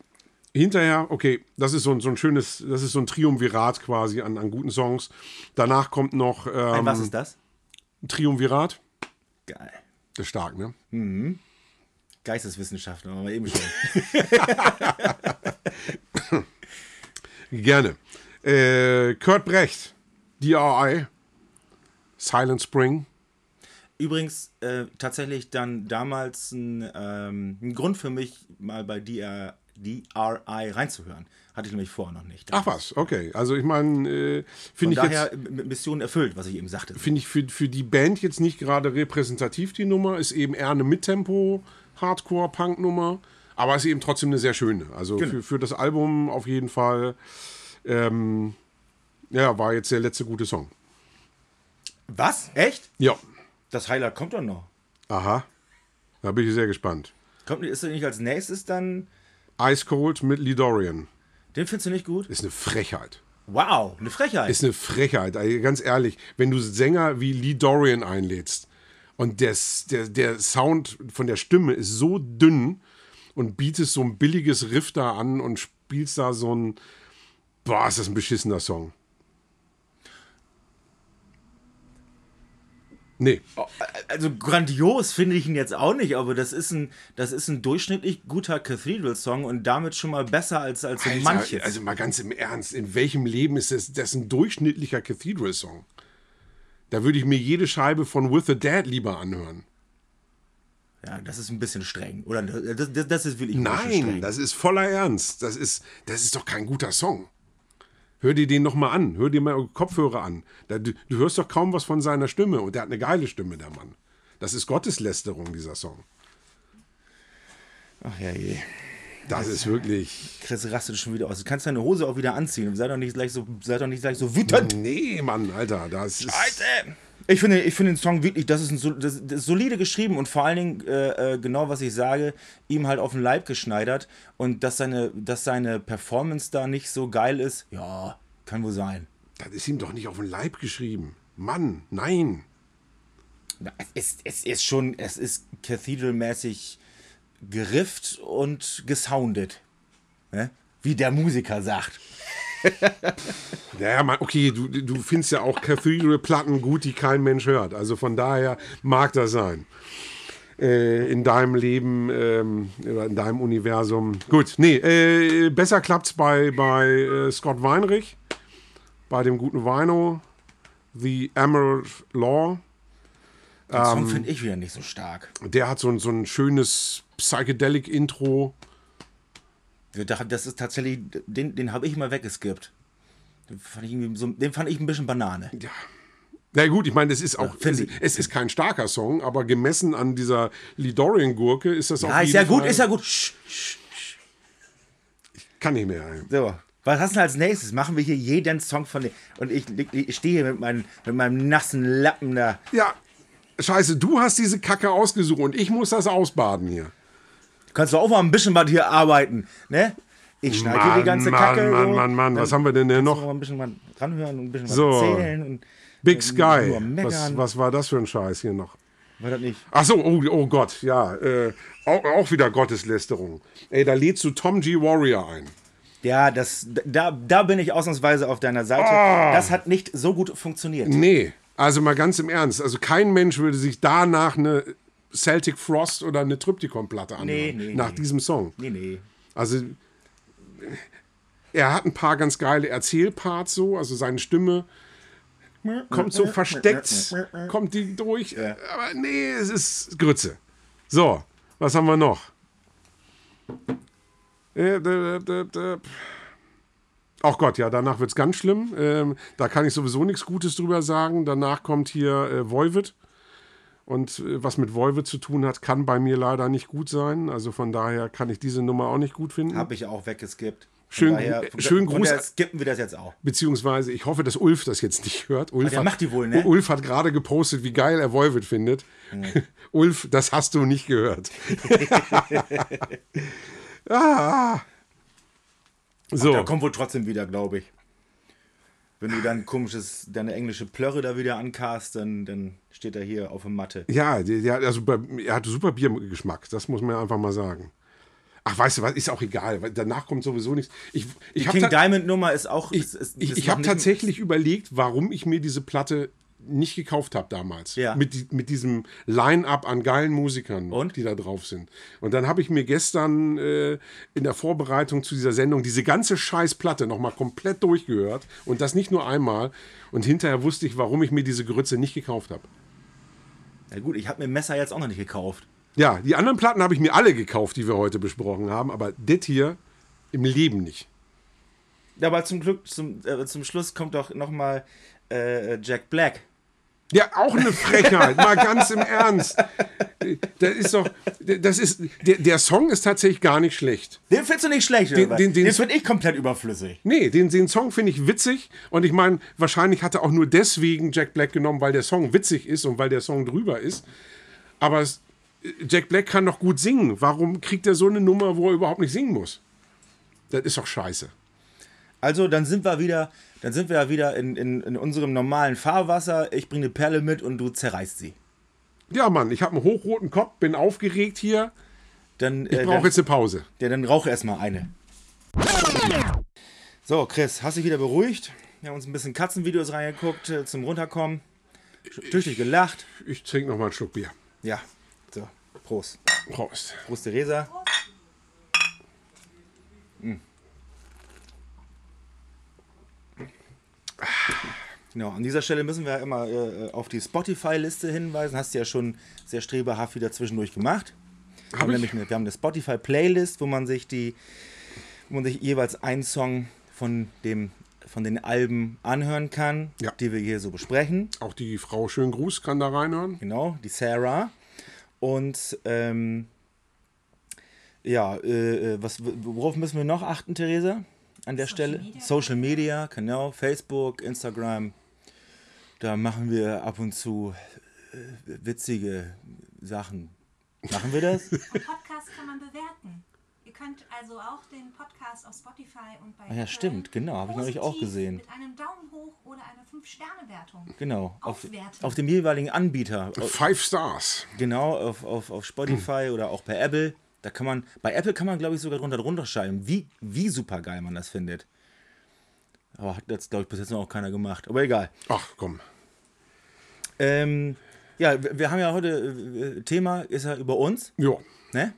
hinterher, okay, das ist so ein, so ein schönes, das ist so ein Triumvirat quasi an, an guten Songs. Danach kommt noch ähm, Ein was ist das? Triumvirat. Geil. Das ist stark, ne? Geisteswissenschaften, aber eben schon. Gerne. Äh, Kurt Brecht, DRI, Silent Spring. Übrigens äh, tatsächlich dann damals ein, ähm, ein Grund für mich, mal bei DR, DRI reinzuhören. Hatte ich nämlich vorher noch nicht. Ach was, okay. Also ich meine, äh, finde ich daher jetzt, Mission erfüllt, was ich eben sagte. finde ich für, für die Band jetzt nicht gerade repräsentativ die Nummer, ist eben eher eine Mittempo Hardcore Punk Nummer, aber ist eben trotzdem eine sehr schöne. Also Genau. für, für das Album auf jeden Fall ähm, ja, war jetzt der letzte gute Song. Was? Echt? Ja. Das Highlight kommt doch noch. Aha. Da bin ich sehr gespannt. Kommt, ist nicht als nächstes dann. Ice Cold mit Lee Dorian. Den findest du nicht gut? Ist eine Frechheit. Wow, eine Frechheit. Ist eine Frechheit. Also ganz ehrlich, wenn du Sänger wie Lee Dorian einlädst und des, der, der Sound von der Stimme ist so dünn und bietest so ein billiges Riff da an und spielst da so ein. Boah, ist das ein beschissener Song. Nee. also grandios finde ich ihn jetzt auch nicht, aber das ist ein, das ist ein durchschnittlich guter Cathedral-Song und damit schon mal besser als, als Alter, manches. Also mal ganz im Ernst, in welchem Leben ist das, das ein durchschnittlicher Cathedral-Song? Da würde ich mir jede Scheibe von With the Dead lieber anhören. ja, das ist ein bisschen streng. Oder das, das, das ist wirklich Nein, das ist voller Ernst. Das ist, das ist doch kein guter Song. Hör dir den noch mal an. Hör dir mal Kopfhörer an. Da, du, du hörst doch kaum was von seiner Stimme. Und der hat eine geile Stimme, der Mann. Das ist Gotteslästerung, dieser Song. Ach ja, je. Das ist wirklich. Chris rastet schon wieder aus. Du kannst deine Hose auch wieder anziehen. Sei doch nicht gleich so, sei doch nicht gleich so wütend. Nee, Mann, Alter. Das ist. Scheiße! Ich finde, ich finde den Song wirklich, das ist, ein, das, ist solide geschrieben und vor allen Dingen, äh, äh, genau was ich sage, ihm halt auf den Leib geschneidert. Und dass seine, dass seine Performance da nicht so geil ist, ja, kann wohl sein. Das ist ihm doch nicht auf den Leib geschrieben. Mann, nein. Es ist, es ist schon, es ist Cathedral-mäßig gerifft und gesoundet. Ne? Wie der Musiker sagt. Ja, Mann, okay, du, du findest ja auch Cathedral-Platten gut, die kein Mensch hört. Also von daher mag das sein. Äh, in deinem Leben, ähm, oder in deinem Universum. Gut, nee, äh, besser klappt's bei, bei äh, Scott Weinrich, bei dem guten Wino, The Emerald Law. Den Ähm. Song finde ich wieder nicht so stark. Der hat so, ein- so ein schönes Psychedelic-Intro. Das ist tatsächlich, den, den habe ich mal weggeskippt. Den fand, ich so, den fand ich ein bisschen Banane. Ja. Na gut, ich meine, es ist auch, find es, ich. es ist kein starker Song, aber gemessen an dieser Lidorian-Gurke ist das Ja, auf ist jeden ja gut, Fall- ist ja gut. Sch, sch, sch. Kann nicht mehr. So, was hast du denn als nächstes? Machen wir hier jeden Song von. Und ich, ich stehe hier mit, meinem mit meinem nassen Lappen da. Ja, scheiße, du hast diese Kacke ausgesucht und ich muss das ausbaden hier. Kannst du auch mal ein bisschen was hier arbeiten, ne? Ich schneide hier die Mann, ganze Mann, Kacke. Mann, so. Mann, Mann, was haben wir denn du noch? Mal ein bisschen was ranhören und ein bisschen was So. erzählen. Und Big Sky. Was, was war das für ein Scheiß hier noch? War das nicht? Ach so, oh, oh Gott, ja. Äh, auch, auch wieder Gotteslästerung. Ey, da lädst du Tom G. Warrior ein. Ja, das, da, da bin ich ausnahmsweise auf deiner Seite. Ah. Das hat nicht so gut funktioniert. Nee, also mal ganz im Ernst. Also kein Mensch würde sich danach eine Celtic Frost oder eine Triptychon-Platte anhören. Nee, nee, nach nee. diesem Song. Nee, nee. Also er hat ein paar ganz geile Erzählparts so, also seine Stimme kommt so versteckt, kommt die durch. Aber nee, es ist Grütze. So, was haben wir noch? Äh, Ach Gott, ja, danach wird es ganz schlimm. Ähm, da kann ich sowieso nichts Gutes drüber sagen. Danach kommt hier äh, Voivod. Und äh, was mit Voivod zu tun hat, kann bei mir leider nicht gut sein. Also von daher kann ich diese Nummer auch nicht gut finden. Habe ich auch weggeskippt. Schön- daher, äh, schön von Gruß- skippen wir das jetzt auch. Beziehungsweise, ich hoffe, dass Ulf das jetzt nicht hört. Ulf der hat, macht die wohl, ne? Ulf hat gerade gepostet, wie geil er Volvid findet. Ulf, das hast du nicht gehört. ah. So, kommt wohl trotzdem wieder, glaube ich. Wenn du dann komisches, deine englische Plörre da wieder ankast, dann, dann steht er hier auf der Matte. Ja, der, der, also er hatte super Biergeschmack, das muss man einfach mal sagen. Ach, weißt du was, ist auch egal, weil danach kommt sowieso nichts. Ich, ich Die King Diamond Nummer ist auch. ich, ist, ist, ich, ich habe tatsächlich überlegt, warum ich mir diese Platte nicht gekauft habe damals. Ja. Mit, mit diesem Line-Up an geilen Musikern, Und? die da drauf sind. Und dann habe ich mir gestern äh, in der Vorbereitung zu dieser Sendung diese ganze Scheißplatte nochmal komplett durchgehört. Und das nicht nur einmal. Und hinterher wusste ich, warum ich mir diese Grütze nicht gekauft habe. Ja gut, ich habe mir Messer jetzt auch noch nicht gekauft. Ja, die anderen Platten habe ich mir alle gekauft, die wir heute besprochen haben. Aber das hier im Leben nicht. Ja, aber zum Glück, zum, äh, zum Schluss kommt doch nochmal äh, Jack Black. Ja, auch eine Frechheit, mal ganz im Ernst. Das ist doch, das ist, der, der Song ist tatsächlich gar nicht schlecht. Den findest du nicht schlecht, Den- oder? den- den- den finde ich komplett überflüssig. Nee, den, den Song finde ich witzig und ich meine, wahrscheinlich hat er auch nur deswegen Jack Black genommen, weil der Song witzig ist und weil der Song drüber ist. Aber es, Jack Black kann doch gut singen. Warum kriegt er so eine Nummer, wo er überhaupt nicht singen muss? Das ist doch scheiße. Also, dann sind wir wieder, dann sind wir wieder in, in, in unserem normalen Fahrwasser. Ich bringe eine Perle mit und du zerreißt sie. Ja, Mann, ich habe einen hochroten Kopf, bin aufgeregt hier. Dann, Ich äh, brauche jetzt eine Pause. ja, dann rauch erstmal eine. So, Chris, hast dich wieder beruhigt? Wir haben uns ein bisschen Katzenvideos reingeguckt äh, zum Runterkommen. Tüchtig gelacht. Ich trinke noch mal einen Schluck Bier. Ja, so, Prost. Prost. Prost, Theresa. Mm. Genau, an dieser Stelle müssen wir immer äh, auf die Spotify-Liste hinweisen. Hast du ja schon sehr streberhaft wieder zwischendurch gemacht. Wir haben, ich? nämlich eine, wir haben eine Spotify-Playlist, wo man sich die, wo man sich jeweils einen Song von dem von den Alben anhören kann, Ja. die wir hier so besprechen. Auch die Frau Schön Gruß kann da reinhören. Genau, die Sarah. Und ähm, ja, äh, äh, was, worauf müssen wir noch achten, Theresa? An der Stelle? Media. Social Media, genau. Facebook, Instagram. Da machen wir ab und zu äh, witzige Sachen. Machen wir das? Podcast kann man bewerten. Ihr könnt also auch den Podcast auf Spotify und bei Ah ja, stimmt, genau, habe ich neulich auch gesehen. Mit einem Daumen hoch oder einer 5-Sterne-Wertung. Genau. Auf, auf dem jeweiligen Anbieter. Five Stars. Genau, auf, auf, auf Spotify oder auch bei Apple. Da kann man, bei Apple kann man, glaube ich, sogar drunter drunter schreiben, wie, wie super geil man das findet. Aber hat jetzt, glaube ich, bis jetzt noch auch keiner gemacht. Aber egal. Ach komm. Ähm, ja, wir, wir haben ja heute, äh, Thema ist ja über uns, Ja. ne?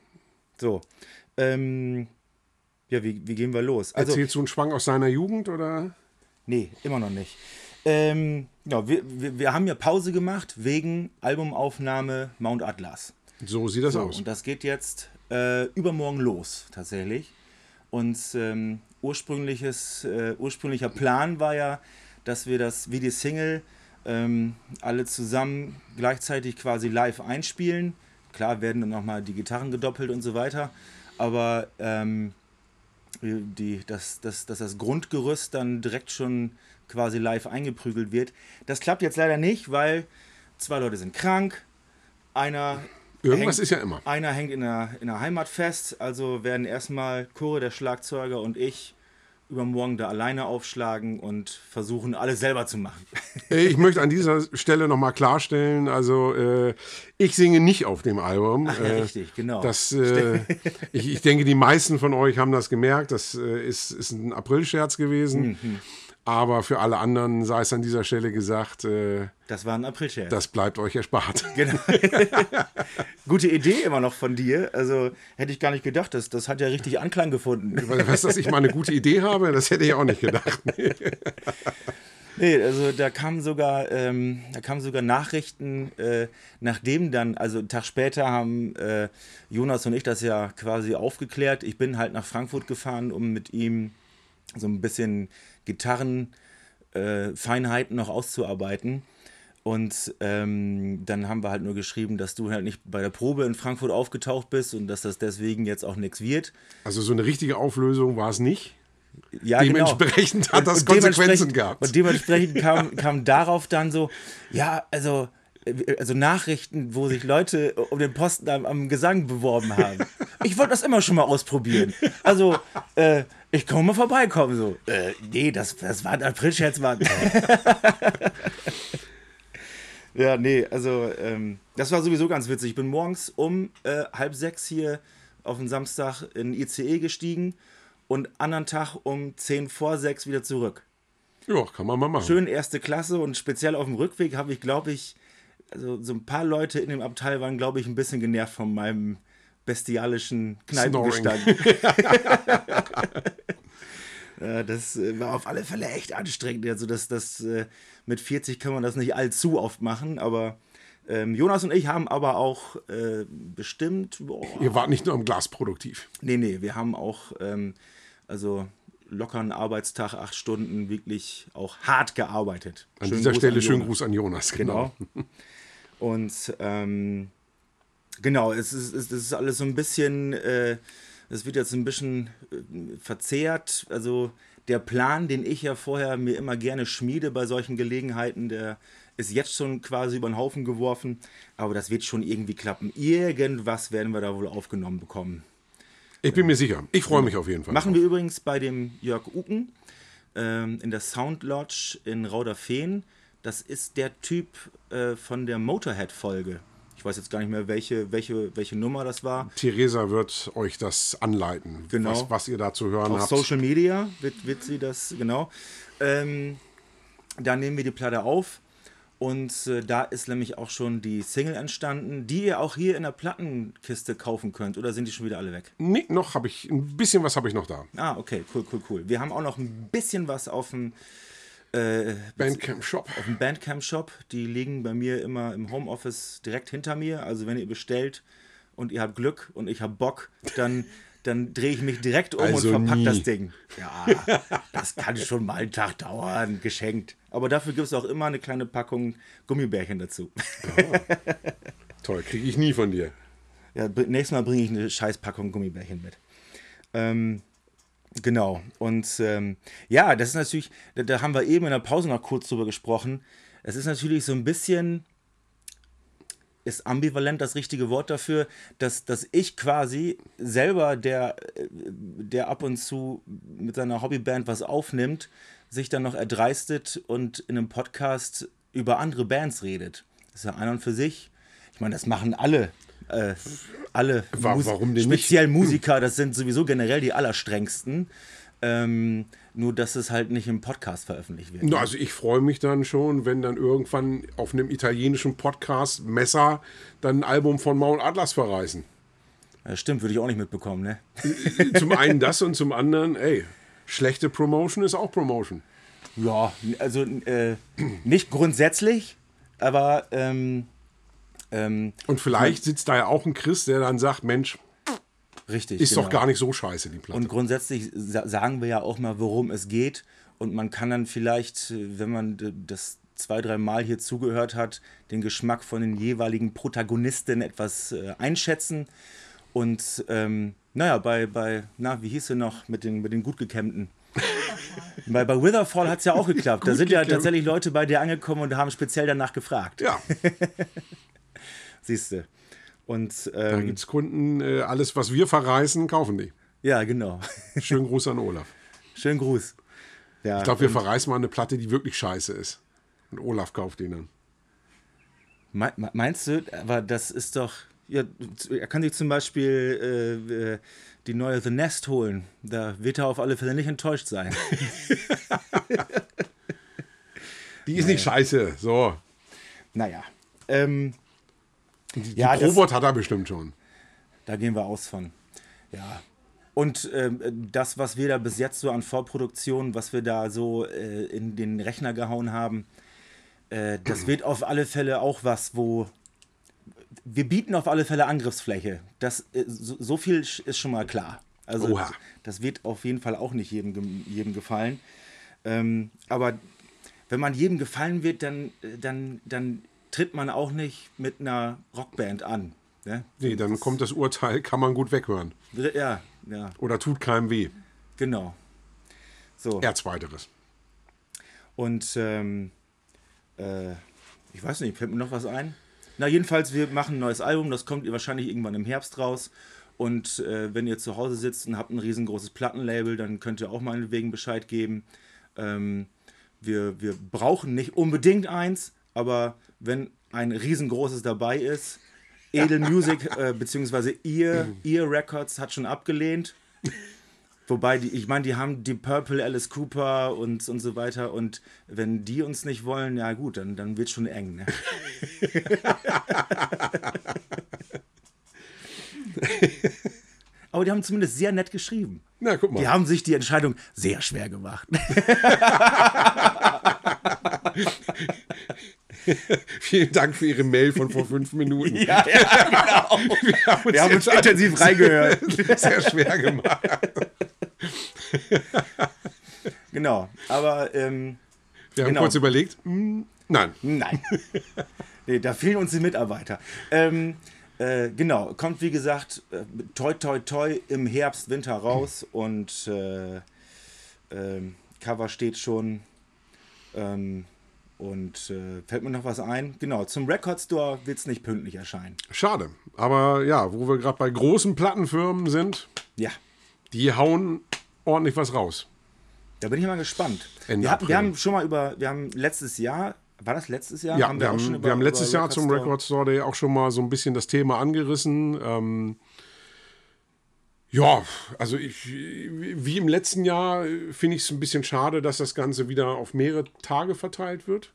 So. Ähm, ja, wie, wie gehen wir los? Also, Erzählst du einen Schwang aus seiner Jugend oder? Nee, immer noch nicht. Ähm, ja, wir, wir, wir haben ja Pause gemacht wegen Albumaufnahme Mount Atlas. So sieht das So, aus. und das geht jetzt äh, übermorgen los, tatsächlich. Und ähm, ursprüngliches, äh, ursprünglicher Plan war ja, dass wir das wie die Single ähm, alle zusammen gleichzeitig quasi live einspielen. Klar werden dann nochmal die Gitarren gedoppelt und so weiter. Aber ähm, die, dass, dass, dass das Grundgerüst dann direkt schon quasi live eingeprügelt wird. Das klappt jetzt leider nicht, weil zwei Leute sind krank, einer Irgendwas hängt, ist ja immer. Einer hängt in der, in der Heimat fest, also werden erstmal Chore, der Schlagzeuger und ich übermorgen da alleine aufschlagen und versuchen, alles selber zu machen. Ich möchte an dieser Stelle nochmal klarstellen, also äh, ich singe nicht auf dem Album. Ach ja, äh, richtig, genau. Das, äh, ich, ich denke, die meisten von euch haben das gemerkt. Das äh, ist, ist ein Aprilscherz gewesen. Mhm. Aber für alle anderen sei es an dieser Stelle gesagt, äh, Das war ein Aprilscherz. das bleibt euch erspart. Genau. Gute Idee immer noch von dir. Also hätte ich gar nicht gedacht. Das, das hat ja richtig Anklang gefunden. Weißt du, dass ich mal eine gute Idee habe? Das hätte ich auch nicht gedacht. Nee, also da kamen sogar, ähm, da kamen sogar Nachrichten, äh, nachdem dann, also einen Tag später haben äh, Jonas und ich das ja quasi aufgeklärt. Ich bin halt nach Frankfurt gefahren, um mit ihm so ein bisschen Gitarrenfeinheiten äh, noch auszuarbeiten. Und ähm, dann haben wir halt nur geschrieben, dass du halt nicht bei der Probe in Frankfurt aufgetaucht bist und dass das deswegen jetzt auch nichts wird. Also so eine richtige Auflösung war es nicht. Ja, Dementsprechend hat das dementsprechend- Konsequenzen gehabt. Und dementsprechend kam, kam darauf dann so, ja, also also Nachrichten, wo sich Leute um den Posten am, am Gesang beworben haben. Ich wollte das immer schon mal ausprobieren. Also, äh, ich komme mal vorbeikommen. So, äh, nee, das, das war ein Aprilscherz, Mann. ja, nee, also, ähm, das war sowieso ganz witzig. Ich bin morgens um äh, halb sechs hier auf den Samstag in ICE gestiegen und anderen Tag um zehn vor sechs wieder zurück. Ja, kann man mal machen. Schön erste Klasse und speziell auf dem Rückweg habe ich, glaube ich, also so ein paar Leute in dem Abteil waren, glaube ich, ein bisschen genervt von meinem bestialischen Kneipengestank. ja, das äh, war auf alle Fälle echt anstrengend. Also das, das äh, mit 40 kann man das nicht allzu oft machen, aber ähm, Jonas und ich haben aber auch äh, bestimmt. Boah, Ihr wart nicht nur am Glas produktiv. Nee, nee, wir haben auch ähm, also lockeren Arbeitstag, acht Stunden, wirklich auch hart gearbeitet. An Schönen dieser Gruß Stelle schönen. Gruß an Jonas. Genau. Genau. Und ähm, genau, es ist, es ist alles so ein bisschen, äh, es wird jetzt ein bisschen äh, verzehrt. Also der Plan, den ich ja vorher mir immer gerne schmiede bei solchen Gelegenheiten, der ist jetzt schon quasi über den Haufen geworfen. Aber das wird schon irgendwie klappen. Irgendwas werden wir da wohl aufgenommen bekommen. Ich bin mir sicher. Ich freue mich auf jeden Fall. Machen wir übrigens bei dem Jörg Uken ähm, in der Sound Lodge in Rauderfehn. Das ist der Typ äh, von der Motorhead-Folge. Ich weiß jetzt gar nicht mehr, welche, welche, welche Nummer das war. Theresa wird euch das anleiten, Genau. was, was ihr da zu hören Auf habt. Social Media wird, wird sie das, genau. Ähm, da nehmen wir die Platte auf. Und äh, da ist nämlich auch schon die Single entstanden, die ihr auch hier in der Plattenkiste kaufen könnt. Oder sind die schon wieder alle weg? Nee, noch habe ich, ein bisschen was habe ich noch da. Ah, okay, cool, cool, cool. Wir haben auch noch ein bisschen was auf dem Bandcamp Shop. auf dem Bandcamp-Shop. Die liegen bei mir immer im Homeoffice direkt hinter mir. Also wenn ihr bestellt und ihr habt Glück und ich habe Bock, dann, dann drehe ich mich direkt um Also und verpack nie. das Ding. Ja, das kann schon mal einen Tag dauern, geschenkt. Aber dafür gibt es auch immer eine kleine Packung Gummibärchen dazu. Toll, kriege ich nie von dir. Ja, nächstes Mal bringe ich eine scheiß Packung Gummibärchen mit. Ähm, genau. Und ähm, ja, das ist natürlich, da, da haben wir eben in der Pause noch kurz drüber gesprochen. Es ist natürlich so ein bisschen, ist ambivalent das richtige Wort dafür, dass, dass ich quasi selber, der, äh, der ab und zu mit seiner Hobbyband was aufnimmt, sich dann noch erdreistet und in einem Podcast über andere Bands redet. Das ist ja einer und für sich. Ich meine, das machen alle. Äh, alle Wa- Mus- warum denn nicht? speziell Musiker, das sind sowieso generell die allerstrengsten. Ähm, nur, dass es halt nicht im Podcast veröffentlicht wird. Na, Also ich freue mich dann schon, wenn dann irgendwann auf einem italienischen Podcast Messer dann ein Album von Mount Atlas verreißen. Ja, stimmt, würde ich auch nicht mitbekommen, ne? zum einen das und zum anderen, ey, schlechte Promotion ist auch Promotion. Ja, also äh, nicht grundsätzlich, aber ähm, ähm, Und vielleicht sitzt da ja auch ein Chris, der dann sagt, Mensch, richtig. ist doch genau. gar nicht so scheiße, die Platte. Und grundsätzlich sa sagen wir ja auch mal, worum es geht. Und man kann dann vielleicht, äh, wenn man das zwei, drei Mal hier zugehört hat, den Geschmack von den jeweiligen Protagonisten etwas äh, einschätzen. Und ähm, naja, bei, bei, na, wie hieß sie noch mit den, mit den gut gekämmten? bei, bei Witherfall hat es ja auch geklappt. da sind ja tatsächlich Leute bei dir angekommen und haben speziell danach gefragt. ja, Siehst du. Und da ähm, gibt es Kunden, äh, alles, was wir verreißen, kaufen die. ja, genau. Schönen Gruß an Olaf. Schönen Gruß. Ja, Ich glaube, wir verreißen mal eine Platte, die wirklich scheiße ist. Und Olaf kauft die dann. Me- me- Meinst du, aber das ist doch. Ja, er kann sich zum Beispiel äh, äh, die neue The Nest holen. Da wird er auf alle Fälle nicht enttäuscht sein. Die ist nicht scheiße. So. naja. Ähm, Die, Ja, die das- Probot hat er bestimmt schon. da gehen wir aus von. Ja. Und ähm, das, was wir da bis jetzt so an Vorproduktion, was wir da so äh, in den Rechner gehauen haben, äh, das wird auf alle Fälle auch was, wo wir bieten auf alle Fälle Angriffsfläche. Das, äh, so, so viel ist schon mal klar. Also Oha. das wird auf jeden Fall auch nicht jedem, jedem gefallen. Ähm, aber wenn man jedem gefallen wird, dann, äh, dann, dann tritt man auch nicht mit einer Rockband an. Ne? Nee, dann kommt das Urteil, kann man gut weghören. Ja, ja, Oder tut keinem weh. genau. So. Eher zweiteres. Und ähm, äh, Ich weiß nicht, fällt mir noch was ein? Na, jedenfalls, wir machen ein neues Album, das kommt wahrscheinlich irgendwann im Herbst raus. Und äh, wenn ihr zu Hause sitzt und habt ein riesengroßes Plattenlabel, dann könnt ihr auch meinetwegen Bescheid geben. Ähm, wir, wir brauchen nicht unbedingt eins, aber wenn ein riesengroßes dabei ist, Edel Music äh, beziehungsweise ihr, ihr Records hat schon abgelehnt. Wobei, die, ich meine, die haben die Purple, Alice Cooper und, und so weiter. Und wenn die uns nicht wollen, ja gut, dann, dann wird schon eng. Ne? Aber die haben zumindest sehr nett geschrieben. Na, guck mal. Die haben sich die Entscheidung sehr schwer gemacht. Vielen Dank für Ihre Mail von vor fünf Minuten. ja, ja, genau. Wir haben uns, Wir haben uns intensiv reingehört. sehr schwer gemacht. Genau. Aber ähm, Wir haben Genau. kurz überlegt. hm, nein. Nein. nee, da fehlen uns die Mitarbeiter. Ähm, äh, genau, kommt wie gesagt äh, toi toi toi im Herbst, Winter raus und äh, ähm, Cover steht schon. Ähm, und äh, fällt mir noch was ein? Genau, zum Record Store wird es nicht pünktlich erscheinen. Schade. Aber ja, wo wir gerade bei großen Plattenfirmen sind, Ja, die hauen ordentlich was raus. da bin ich mal gespannt. Wir, hatten, wir haben schon mal über, wir haben letztes Jahr, war das letztes Jahr? Ja, Haben wir, schon haben, über- wir haben letztes Jahr zum Store- Record Store Day auch schon mal so ein bisschen das Thema angerissen. Ähm, ja, also ich, wie im letzten Jahr finde ich es ein bisschen schade, dass das Ganze wieder auf mehrere Tage verteilt wird.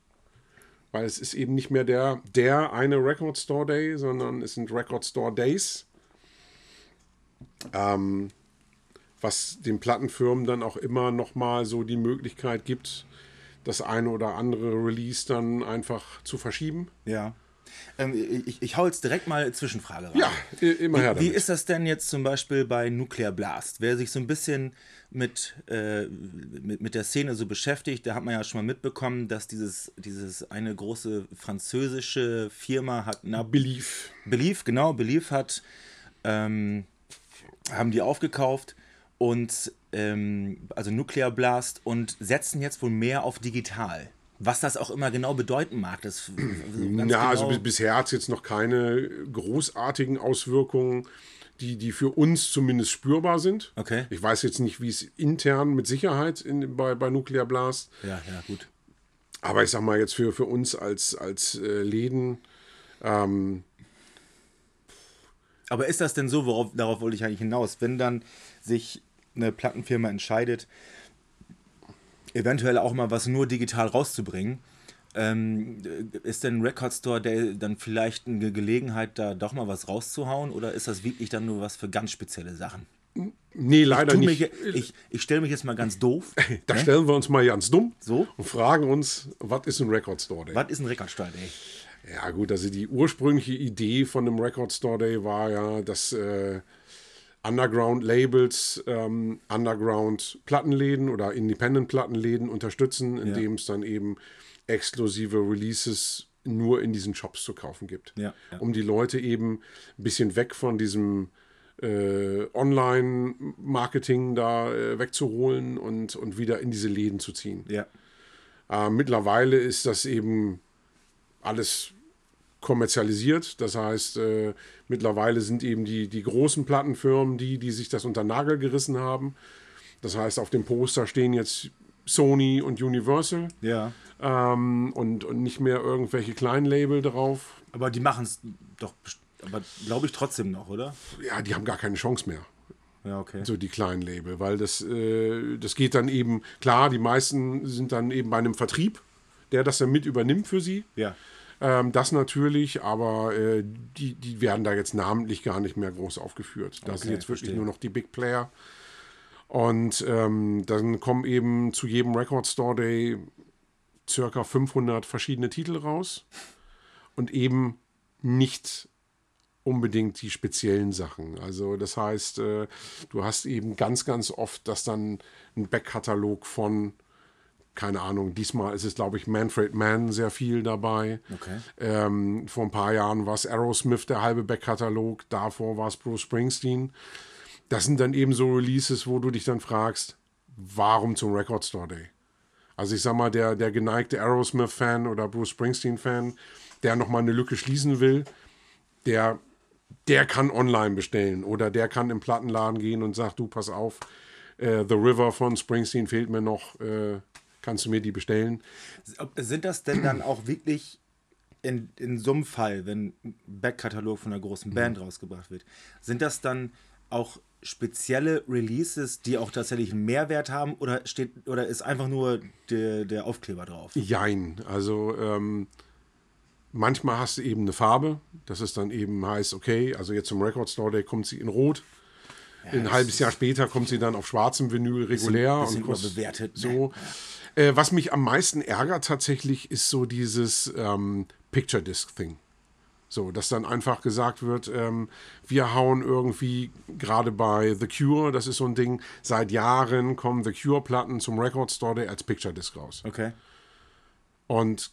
Weil es ist eben nicht mehr der, der eine Record Store Day, sondern es sind Record Store Days. Ähm, was den Plattenfirmen dann auch immer noch mal so die Möglichkeit gibt, das eine oder andere Release dann einfach zu verschieben. Ja. Ähm, ich, ich hau jetzt direkt mal Zwischenfrage rein. Ja, immer her Wie damit. ist das denn jetzt zum Beispiel bei Nuclear Blast? Wer sich so ein bisschen mit, äh, mit, mit der Szene so beschäftigt, da hat man ja schon mal mitbekommen, dass dieses, dieses eine große französische Firma hat, na, Belief. Belief, genau, Belief hat, ähm, haben die aufgekauft und ähm, also Nuclear Blast und setzen jetzt wohl mehr auf digital. Was das auch immer genau bedeuten mag, das Ja, also genau- bis, bisher hat es jetzt noch keine großartigen Auswirkungen, die, die für uns zumindest spürbar sind. Okay. Ich weiß jetzt nicht, wie es intern mit Sicherheit in, bei, bei Nuclear Blast, Ja, ja, gut. aber ich sag mal jetzt für, für uns als, als äh, Läden, ähm, Aber ist das denn so, worauf, darauf wollte ich eigentlich hinaus, wenn dann sich eine Plattenfirma entscheidet, eventuell auch mal was nur digital rauszubringen, ähm, ist denn ein Record Store der dann vielleicht eine Gelegenheit, da doch mal was rauszuhauen oder ist das wirklich dann nur was für ganz spezielle Sachen? nee, leider Tu nicht. Mich, ich ich stelle mich jetzt mal ganz doof. da stellen wir uns mal ganz dumm So? und fragen uns, was ist ein Record Store Day? Was ist ein Record Store Day? Ja, gut, also die ursprüngliche Idee von dem Record Store Day war ja, dass äh, Underground-Labels ähm, Underground-Plattenläden oder Independent-Plattenläden unterstützen, indem es dann eben exklusive Releases nur in diesen Shops zu kaufen gibt. Ja, ja. Um die Leute eben ein bisschen weg von diesem äh, Online-Marketing da äh, wegzuholen und, und wieder in diese Läden zu ziehen. Ja. Äh, mittlerweile ist das eben alles kommerzialisiert. Das heißt, äh, mittlerweile sind eben die, die großen Plattenfirmen die, die sich das unter Nagel gerissen haben. Das heißt, auf dem Poster stehen jetzt Sony und Universal Ja. ähm, und, und nicht mehr irgendwelche kleinen Label drauf. Aber die machen es doch, aber glaube ich trotzdem noch, oder? Ja, die haben gar keine Chance mehr. Ja, okay. so die kleinen Label, weil das, äh, das geht dann eben, klar, die meisten sind dann eben bei einem Vertrieb, der das dann mit übernimmt für sie. Ja. Ähm, das natürlich, aber äh, die, die werden da jetzt namentlich gar nicht mehr groß aufgeführt. Da sind Okay, jetzt wirklich verstehe. nur noch die Big Player. Und ähm, dann kommen eben zu jedem Record Store Day circa 500 verschiedene Titel raus und eben nicht unbedingt die speziellen Sachen. Also das heißt, äh, du hast eben ganz, ganz oft, dass dann ein Backkatalog von, keine Ahnung, diesmal ist es, glaube ich, Manfred Mann sehr viel dabei. Okay. Ähm, vor ein paar Jahren war es Aerosmith, der halbe Backkatalog. Davor war es Bruce Springsteen. Das sind dann eben so Releases, wo du dich dann fragst, warum zum Record Store Day? Also ich sag mal, der, der geneigte Aerosmith-Fan oder Bruce Springsteen-Fan, der nochmal eine Lücke schließen will, der, der kann online bestellen oder der kann im Plattenladen gehen und sagt, du, pass auf, äh, The River von Springsteen fehlt mir noch, äh, kannst du mir die bestellen? Sind das denn dann auch wirklich in, in so einem Fall, wenn ein Backkatalog von einer großen Band Mhm. rausgebracht wird, sind das dann auch spezielle Releases, die auch tatsächlich einen Mehrwert haben oder steht oder ist einfach nur der, der Aufkleber drauf? Jein. Also ähm, manchmal hast du eben eine Farbe, dass es dann eben heißt, okay, also jetzt zum Record Store Day kommt sie in Rot. Ein das halbes Jahr später kommt sie dann auf schwarzem Vinyl regulär. bisschen und kostet überbewertet, ne? So. Äh, was mich am meisten ärgert tatsächlich, ist so dieses ähm, Picture Disc Thing. So, dass dann einfach gesagt wird, ähm, wir hauen irgendwie, gerade bei The Cure, das ist so ein Ding, seit Jahren kommen The Cure-Platten zum Record Store Day als Picture Disc raus. Okay. Und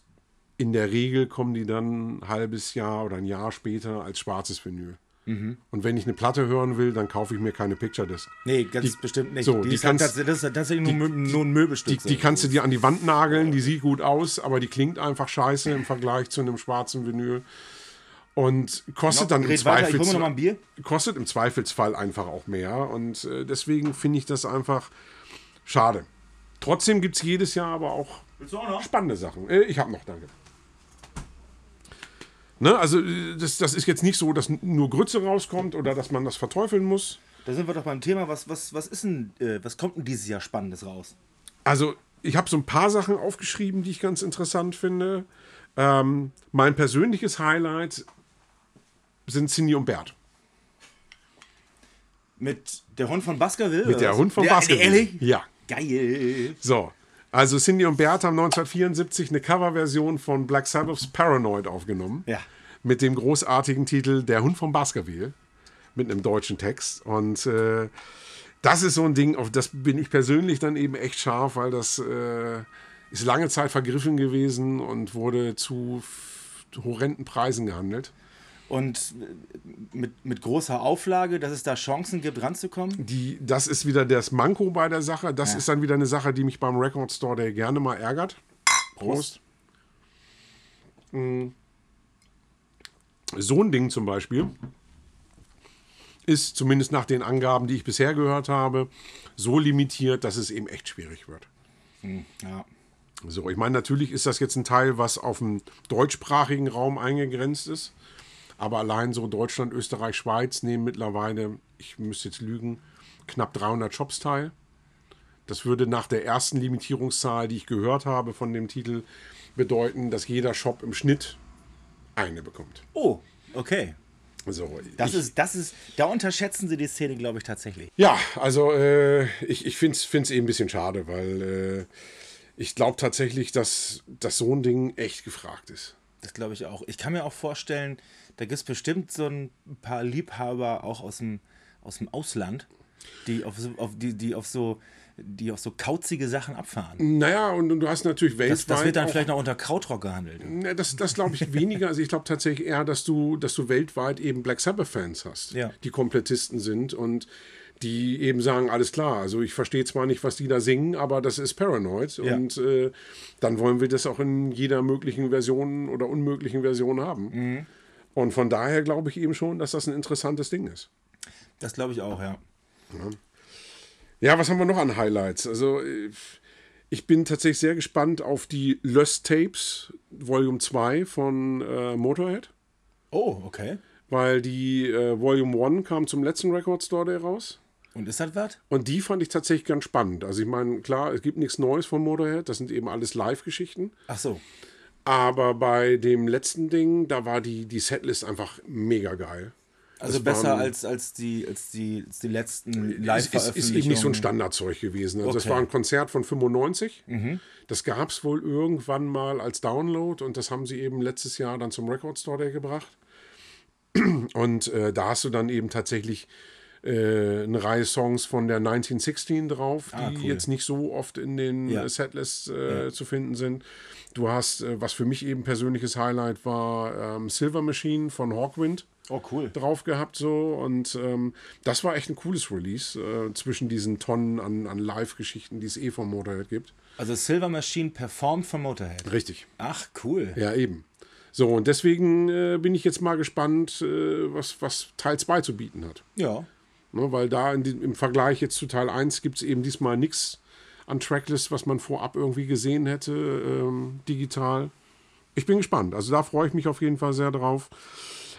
in der Regel kommen die dann ein halbes Jahr oder ein Jahr später als schwarzes Vinyl. Mhm. Und wenn ich eine Platte hören will, dann kaufe ich mir keine Picture Disc. Nee, ganz Die- bestimmt nicht. so, die die ist halt kannst- tats- das ist tatsächlich nur, Mö- nur ein Möbelstück. Die, die kannst du dir an die Wand nageln, die sieht gut aus, aber die klingt einfach scheiße im Vergleich zu einem schwarzen Vinyl. Und kostet dann im Zweifelsfall, ein Bier. kostet im Zweifelsfall einfach auch mehr. Und äh, deswegen finde ich das einfach schade. Trotzdem gibt es jedes Jahr aber auch auch spannende Sachen. Äh, ich habe noch, danke. Ne, also äh, das, das ist jetzt nicht so, dass nur Grütze rauskommt oder dass man das verteufeln muss. Da sind wir doch beim Thema. Was, was, was ist denn, äh, was kommt denn dieses Jahr Spannendes raus? Also ich habe so ein paar Sachen aufgeschrieben, die ich ganz interessant finde. Ähm, mein persönliches Highlight sind Cindy und Bert. Mit der Hund von Baskerville? Mit der? Hund von Baskerville. Ehrlich? Ja. Geil. So. Also Cindy und Bert haben 1974 eine Coverversion von Black Sabbaths Paranoid aufgenommen. Ja. Mit dem großartigen Titel Der Hund von Baskerville. Mit einem deutschen Text. Und äh, das ist so ein Ding, auf das bin ich persönlich dann eben echt scharf, weil das äh, ist lange Zeit vergriffen gewesen und wurde zu horrenden Preisen gehandelt. Und mit, mit großer Auflage, dass es da Chancen gibt, ranzukommen? Die, das ist wieder das Manko bei der Sache. Das ist dann wieder eine Sache, die mich beim Record Store Day gerne mal ärgert. Prost. Mm. So ein Ding zum Beispiel ist zumindest nach den Angaben, die ich bisher gehört habe, so limitiert, dass es eben echt schwierig wird. Ja. So, ich meine, natürlich ist das jetzt ein Teil, was auf dem deutschsprachigen Raum eingegrenzt ist. Aber allein so Deutschland, Österreich, Schweiz nehmen mittlerweile, ich müsste jetzt lügen, knapp 300 Shops teil. Das würde nach der ersten Limitierungszahl, die ich gehört habe von dem Titel, bedeuten, dass jeder Shop im Schnitt eine bekommt. Oh, okay. So, Das ich, ist, das ist, da unterschätzen sie die Szene, glaube ich, tatsächlich. Ja, also äh, ich, ich finde es eben ein bisschen schade, weil äh, ich glaube tatsächlich, dass, dass so ein Ding echt gefragt ist. Das glaube ich auch. Ich kann mir auch vorstellen, da gibt es bestimmt so ein paar Liebhaber auch aus dem, aus dem Ausland, die auf, so, auf, die, die auf so die auf so kauzige Sachen abfahren. Naja, und, und du hast natürlich weltweit. Das, das wird dann auch, vielleicht noch unter Krautrock gehandelt. Ne, das das glaube ich weniger. Also ich glaube tatsächlich eher, dass du, dass du weltweit eben Black Sabbath-Fans hast, Ja. die Komplettisten sind und die eben sagen, alles klar, also ich verstehe zwar nicht, was die da singen, aber das ist Paranoid Ja. und äh, dann wollen wir das auch in jeder möglichen Version oder unmöglichen Version haben. Mhm. Und von daher glaube ich eben schon, dass das ein interessantes Ding ist. Das glaube ich auch, ja. Ja, was haben wir noch an Highlights? Also, äh, ich bin tatsächlich sehr gespannt auf die Lost Tapes Volume 2 von äh, Motorhead, Oh, okay. weil die äh, Volume 1 kam zum letzten Record Store Day raus. Und ist das was? Und die fand ich tatsächlich ganz spannend. Also, ich meine, klar, es gibt nichts Neues von Motorhead, das sind eben alles Live-Geschichten. Ach so. Aber bei dem letzten Ding, da war die, die Setlist einfach mega geil. Also Das besser waren- als, als, die, als, die, als die letzten Es ist, ist Live-Veröffentlichungen. eben nicht so ein Standardzeug gewesen. Also Das Okay. Mhm. war ein Konzert von 95. Das gab es wohl irgendwann mal als Download und das haben sie eben letztes Jahr dann zum Record Store Day gebracht. Und äh, da hast du dann eben tatsächlich äh, eine Reihe Songs von der 1916 drauf, die Ah, cool. jetzt nicht so oft in den Ja. Setlists äh, zu finden sind. Du hast, äh, was für mich eben persönliches Highlight war, ähm, Silver Machine von Hawkwind Oh, cool. drauf gehabt so und ähm, das war echt ein cooles Release äh, zwischen diesen Tonnen an, an Live-Geschichten, die es eh vom Motorhead gibt. Also Silver Machine performt von Motorhead. Richtig. Ach, cool. Ja, eben. So, und deswegen äh, bin ich jetzt mal gespannt, äh, was, was Teil 2 zu bieten hat. Ja. Ne, weil da in dem, im Vergleich jetzt zu Teil 1 gibt es eben diesmal nichts an Tracklist, was man vorab irgendwie gesehen hätte, ähm, digital. Ich bin gespannt. Also da freue ich mich auf jeden Fall sehr drauf.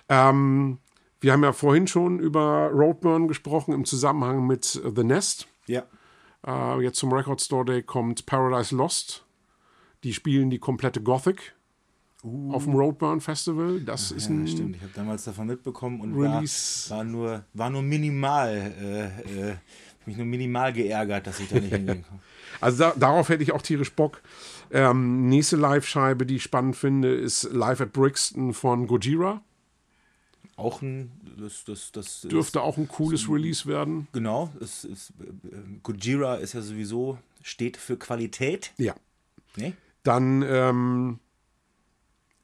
Ähm, wir haben ja vorhin schon über Roadburn gesprochen im Zusammenhang mit The Nest. Ja. Äh, jetzt zum Record Store Day kommt Paradise Lost. Die spielen die komplette Gothic auf dem Roadburn Festival. Das ist Uh. Ja, ein stimmt. Ich habe damals davon mitbekommen und Release. war, war, nur, war nur minimal, äh, äh, mich nur minimal geärgert, dass ich da nicht hingehen kann. Also da, darauf hätte ich auch tierisch Bock. Ähm, nächste Live-Scheibe, die ich spannend finde, ist Live at Brixton von Gojira. Auch ein, das, das, das Dürfte auch ein cooles Release werden. Genau, es ist, äh, äh, Gojira ist ja sowieso, steht für Qualität. Ja. Ne? Dann ähm,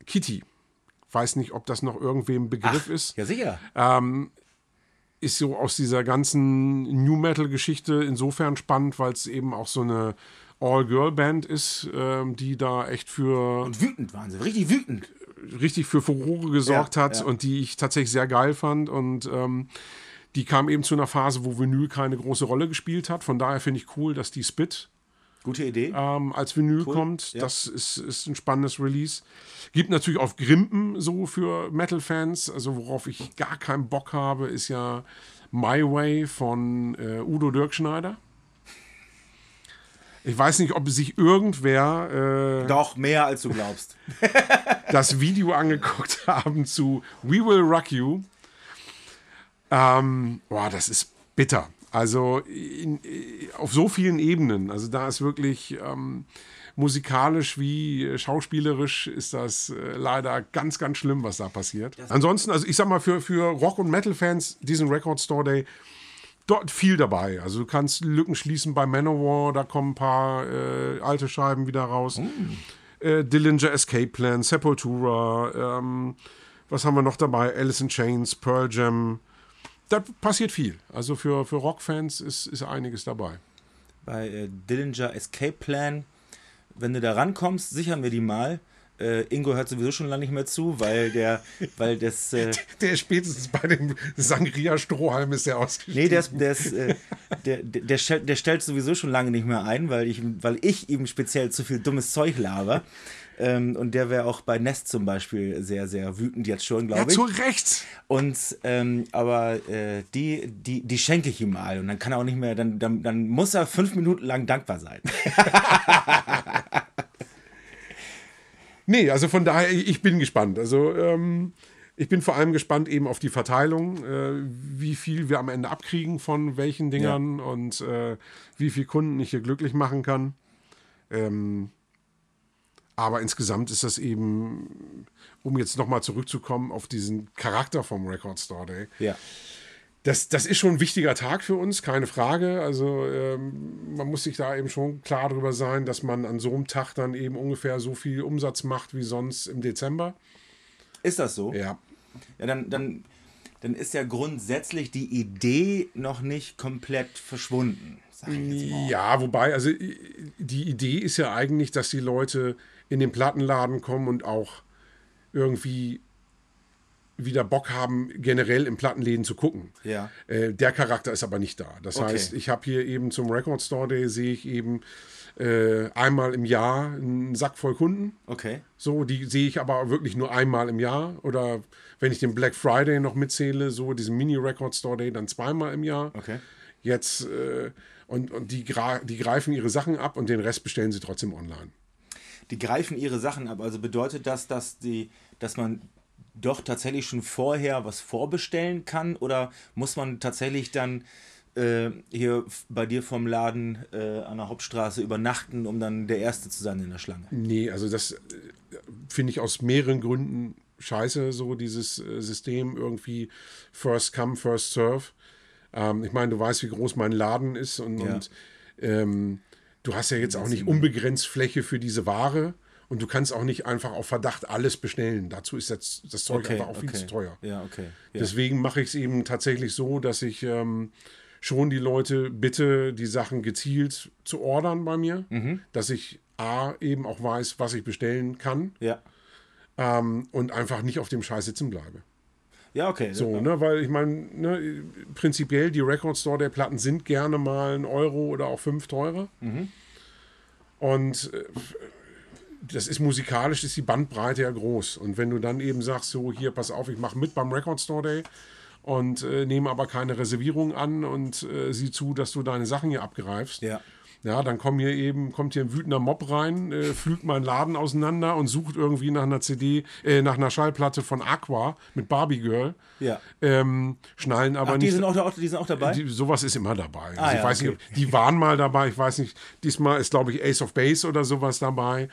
Kitty. Weiß nicht, ob das noch irgendwem Begriff ist. Ja, sicher. Ist so aus dieser ganzen New Metal-Geschichte insofern spannend, weil es eben auch so eine All-Girl-Band ist, ähm, die da echt für Und wütend waren sie, richtig wütend. richtig für Furore gesorgt Ja, hat ja. und die ich tatsächlich sehr geil fand. Und ähm, die kam eben zu einer Phase, wo Vinyl keine große Rolle gespielt hat. Von daher finde ich cool, dass die Spit Gute Idee. ähm, als Vinyl Cool, kommt. ja. Das ist, ist ein spannendes Release. Gibt natürlich auf Grimpen so für Metal-Fans. Also worauf ich gar keinen Bock habe, ist ja My Way von äh, Udo Dirkschneider. Ich weiß nicht, ob sich irgendwer äh, Doch, mehr als du glaubst. das Video angeguckt haben zu We Will Rock You. Ähm, boah, das ist bitter. Also in, auf so vielen Ebenen. Also da ist wirklich ähm, musikalisch wie schauspielerisch ist das äh, leider ganz, ganz schlimm, was da passiert. Ansonsten, also ich sag mal, für, für Rock- und Metal-Fans diesen Record Store Day dort viel dabei. Also du kannst Lücken schließen bei Manowar, da kommen ein paar äh, alte Scheiben wieder raus. Äh, Dillinger Escape Plan, Sepultura, ähm, was haben wir noch dabei? Alice in Chains, Pearl Jam. Da passiert viel. Also für, für Rockfans ist, ist einiges dabei. Bei äh, Dillinger Escape Plan, wenn du da rankommst, sichern wir die mal. Äh, Ingo hört sowieso schon lange nicht mehr zu, weil der, weil das, äh, Der ist spätestens bei dem Sangria-Strohhalm ist der ausgestiegen. nee, der, ist, der, ist, äh, der, der, stellt, der stellt sowieso schon lange nicht mehr ein, weil ich, weil ich ihm speziell zu viel dummes Zeug laber. Ähm, und der wäre auch bei Nest zum Beispiel sehr, sehr wütend jetzt schon, Ja, glaube ich. zu Recht. Und ähm, aber äh, die, die, die schenke ich ihm mal und dann kann er auch nicht mehr, dann, dann, dann muss er fünf Minuten lang dankbar sein. Nee, also von daher, ich bin gespannt. Also ähm, ich bin vor allem gespannt eben auf die Verteilung, äh, wie viel wir am Ende abkriegen von welchen Dingern und äh, wie viel Kunden ich hier glücklich machen kann. Ähm, aber insgesamt ist das eben, um jetzt nochmal zurückzukommen auf diesen Charakter vom Record Store Day, Ja. das, das ist schon ein wichtiger Tag für uns, keine Frage. Also ähm, man muss sich da eben schon klar darüber sein, dass man an so einem Tag dann eben ungefähr so viel Umsatz macht wie sonst im Dezember. Ist das so? Ja. Ja, dann, dann, dann ist ja grundsätzlich die Idee noch nicht komplett verschwunden. Ja, wobei, also die Idee ist ja eigentlich, dass die Leute in den Plattenladen kommen und auch irgendwie wieder Bock haben, generell in Plattenläden zu gucken. Ja. Äh, der Charakter ist aber nicht da. Das Okay. heißt, ich habe hier eben zum Record Store Day sehe ich eben äh, einmal im Jahr einen Sack voll Kunden. Okay. So, die sehe ich aber wirklich nur einmal im Jahr. Oder wenn ich den Black Friday noch mitzähle, so diesen Mini-Record Store Day, dann zweimal im Jahr. Okay. Jetzt, äh, und, und die, die greifen ihre Sachen ab und den Rest bestellen sie trotzdem online. Die greifen ihre Sachen ab. Also bedeutet das, dass, die, dass man doch tatsächlich schon vorher was vorbestellen kann? Oder muss man tatsächlich dann äh, hier bei dir vom Laden äh, an der Hauptstraße übernachten, um dann der Erste zu sein in der Schlange? Nee, also das äh, finde ich aus mehreren Gründen scheiße, so dieses äh, System irgendwie First Come, First Serve. Ähm, ich meine, du weißt, wie groß mein Laden ist und, Ja. und ähm, du hast ja jetzt auch nicht unbegrenzt Fläche für diese Ware und du kannst auch nicht einfach auf Verdacht alles bestellen. Dazu ist das, das Zeug einfach auch viel zu teuer. Ja, okay. Ja. Deswegen mache ich es eben tatsächlich so, dass ich ähm, schon die Leute bitte, die Sachen gezielt zu ordern bei mir, Mhm. dass ich A, eben auch weiß, was ich bestellen kann ja. ähm, und einfach nicht auf dem Scheiß sitzen bleibe. Ja, okay. So, ne, weil ich meine, ne, prinzipiell die Record Store der Platten sind gerne mal ein Euro oder auch fünf teurer. Und äh, das ist musikalisch, ist die Bandbreite ja groß. Und wenn du dann eben sagst, so hier, pass auf, ich mache mit beim Record Store Day und äh, nehme aber keine Reservierung an und äh, sieh zu, dass du deine Sachen hier abgreifst. Ja. Ja, dann kommt hier eben, kommt hier ein wütender Mob rein, äh, pflügt meinen Laden auseinander und sucht irgendwie nach einer CD, äh, nach einer Schallplatte von Aqua mit Barbie Girl. Ja. Ähm, schnallen aber Ach, die nicht. sind, auch, da- die sind auch dabei? Die, sowas ist immer dabei. Also Ah, ich ja, weiß okay. nicht, die waren mal dabei. Ich weiß nicht, diesmal ist, glaube ich, Ace of Base oder sowas dabei.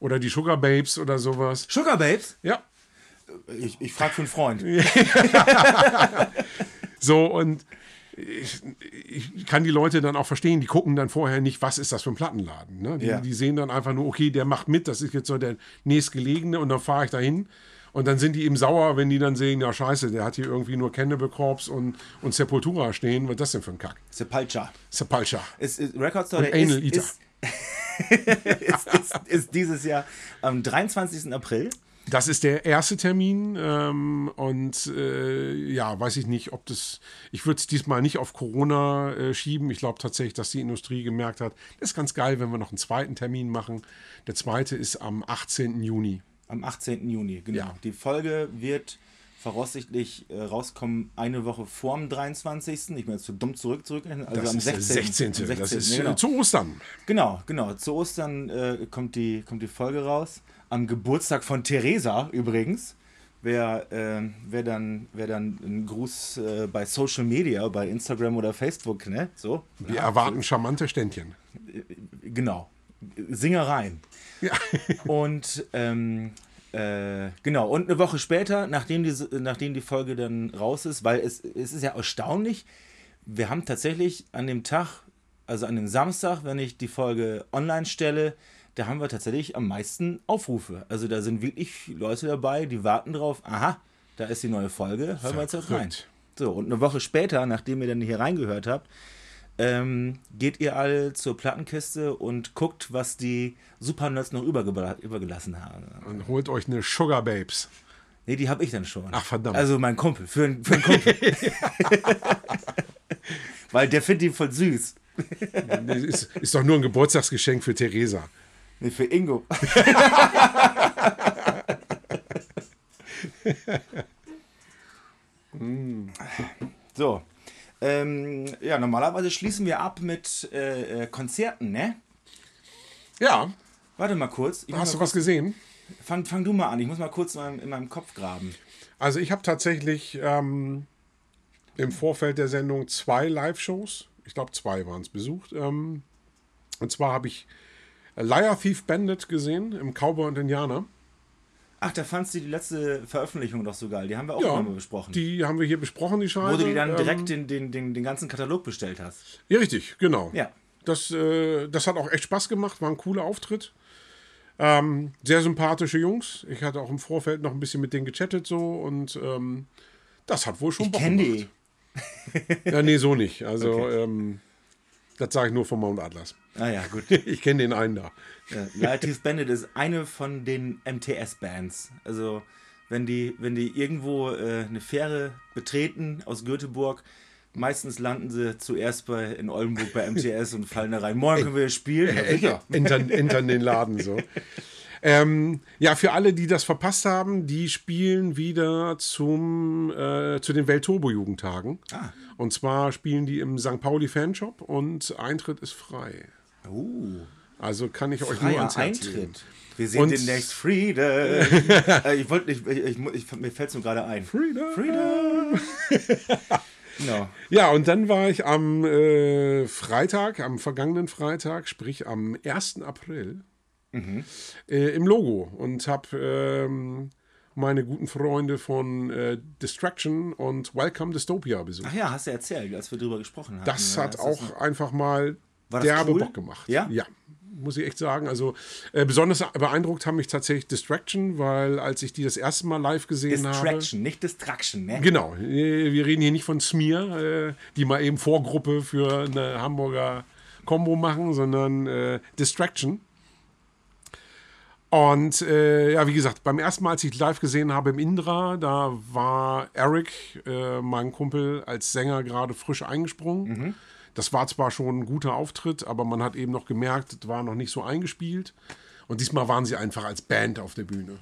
Oder die Sugar Babes oder sowas. Sugar Babes? Ja. Ich, ich frage für einen Freund. So, und ich, ich kann die Leute dann auch verstehen, die gucken dann vorher nicht, was ist das für ein Plattenladen. Ne? Die, Ja. die sehen dann einfach nur, okay, der macht mit, das ist jetzt so der nächstgelegene und dann fahre ich dahin. Und dann sind die eben sauer, wenn die dann sehen, ja scheiße, der hat hier irgendwie nur Cannibal Corpse und, und Sepultura stehen. Was ist das denn für ein Kack? Sepulcha. Sepulcha. Ist, ist Record Store Und Anal ist, Eater. ist, ist, ist, ist dieses Jahr am 23. April. Das ist der erste Termin ähm, und äh, ja, weiß ich nicht, ob das. Ich würde es diesmal nicht auf Corona äh, schieben. Ich glaube tatsächlich, dass die Industrie gemerkt hat, das ist ganz geil, wenn wir noch einen zweiten Termin machen. Der zweite ist am 18. Juni. Am 18. Juni, genau. Ja. Die Folge wird voraussichtlich äh, rauskommen eine Woche vor dem 23. Ich bin jetzt zu dumm zurück zurückrechnen. Also Das am ist 16. der 16. am Das 16., ist genau. äh, zu Ostern. Genau, genau. Zu Ostern äh, kommt, die, kommt die Folge raus. Am Geburtstag von Theresa übrigens. Wer, äh, wer, dann, wer dann einen Gruß äh, bei Social Media, bei Instagram oder Facebook, ne? So. Wir erwarten charmante Ständchen. Genau. Singereien. Ja. Und ähm, äh, genau, und eine Woche später, nachdem die, nachdem die Folge dann raus ist, weil es, es ist ja erstaunlich, wir haben tatsächlich an dem Tag, also an dem Samstag, wenn ich die Folge online stelle, da haben wir tatsächlich am meisten Aufrufe. Also da sind wirklich Leute dabei, die warten drauf, aha, da ist die neue Folge, hören wir jetzt jetzt rein. So, und eine Woche später, nachdem ihr dann hier reingehört habt, ähm, geht ihr alle zur Plattenkiste und guckt, was die Supernerds noch übergelassen haben. Und holt euch eine Sugar Babes. Nee, die habe ich dann schon. Ach, verdammt. Also mein Kumpel, für, einen- für einen Kumpel. Weil der findet die voll süß. Ist, ist doch nur ein Geburtstagsgeschenk für Theresa. Nee, für Ingo. so. Ähm, ja, normalerweise schließen wir ab mit äh, äh, Konzerten, ne? Ja, Warte mal kurz. Ich hast mal du was gesehen? Fang, fang du mal an, ich muss mal kurz in meinem, in meinem Kopf graben. Also ich habe tatsächlich ähm, im Vorfeld der Sendung zwei Live-Shows, ich glaube zwei waren es, besucht. Ähm, und zwar habe ich Liar Thief Bandit gesehen im Cowboy und Indianer. Ach, da fandst du die letzte Veröffentlichung doch so geil. Die haben wir auch Ja, mal besprochen. die haben wir hier besprochen, die Scheibe. Wo du die dann Ähm, direkt den, den, den, den ganzen Katalog bestellt hast. Ja, richtig, genau. Ja. Das, äh, das hat auch echt Spaß gemacht, war ein cooler Auftritt. Ähm, sehr sympathische Jungs. Ich hatte auch im Vorfeld noch ein bisschen mit denen gechattet so und ähm, das hat wohl schon Ich Bock kenne gemacht. die. Ja, nee, so nicht. Also, Okay. ähm, das sage ich nur von Mount Atlas. Ah ja, gut. Ich kenne den einen da. Ja, Lighties Bandit ist eine von den MTS-Bands. Also, wenn die, wenn die irgendwo äh, eine Fähre betreten aus Göteborg, meistens landen sie zuerst bei, in Oldenburg bei MTS und fallen da rein. Morgen können wir spielen. Ja, sicher. Entern, entern den Laden so. Ähm, ja, für alle, die das verpasst haben, die spielen wieder zum, äh, zu den Weltturbo-Jugendtagen. Ah. Und zwar spielen die im St. Pauli Fanshop und Eintritt ist frei. Uh, Also kann ich euch nur freier ans Herz legen. Eintritt. Wir sehen Und- demnächst Freedom. äh, ich wollte nicht, ich, ich, ich, mir fällt es nur gerade ein. Freedom. Freedom. genau. Ja, und dann war ich am äh, Freitag, am vergangenen Freitag, sprich am 1. April, Mhm. äh, im Logo und habe ähm, meine guten Freunde von äh, Distraction und Welcome Dystopia besucht. Ach ja, hast du erzählt, als wir drüber gesprochen haben. Das hat ist auch einfach mal War das derbe cool? Bock gemacht. Ja? Ja, muss ich echt sagen. Also äh, besonders beeindruckt haben mich tatsächlich Distraction, weil als ich die das erste Mal live gesehen habe. Distraction, nicht Distraction, ne? Genau, äh, wir reden hier nicht von Smear, äh, die mal eben Vorgruppe für eine Hamburger Combo machen, sondern äh, Distraction. Und äh, ja, wie gesagt, beim ersten Mal, als ich live gesehen habe im Indra, da war Eric, äh, mein Kumpel, als Sänger gerade frisch eingesprungen. Das war zwar schon ein guter Auftritt, aber man hat eben noch gemerkt, es war noch nicht so eingespielt. Und diesmal waren sie einfach als Band auf der Bühne.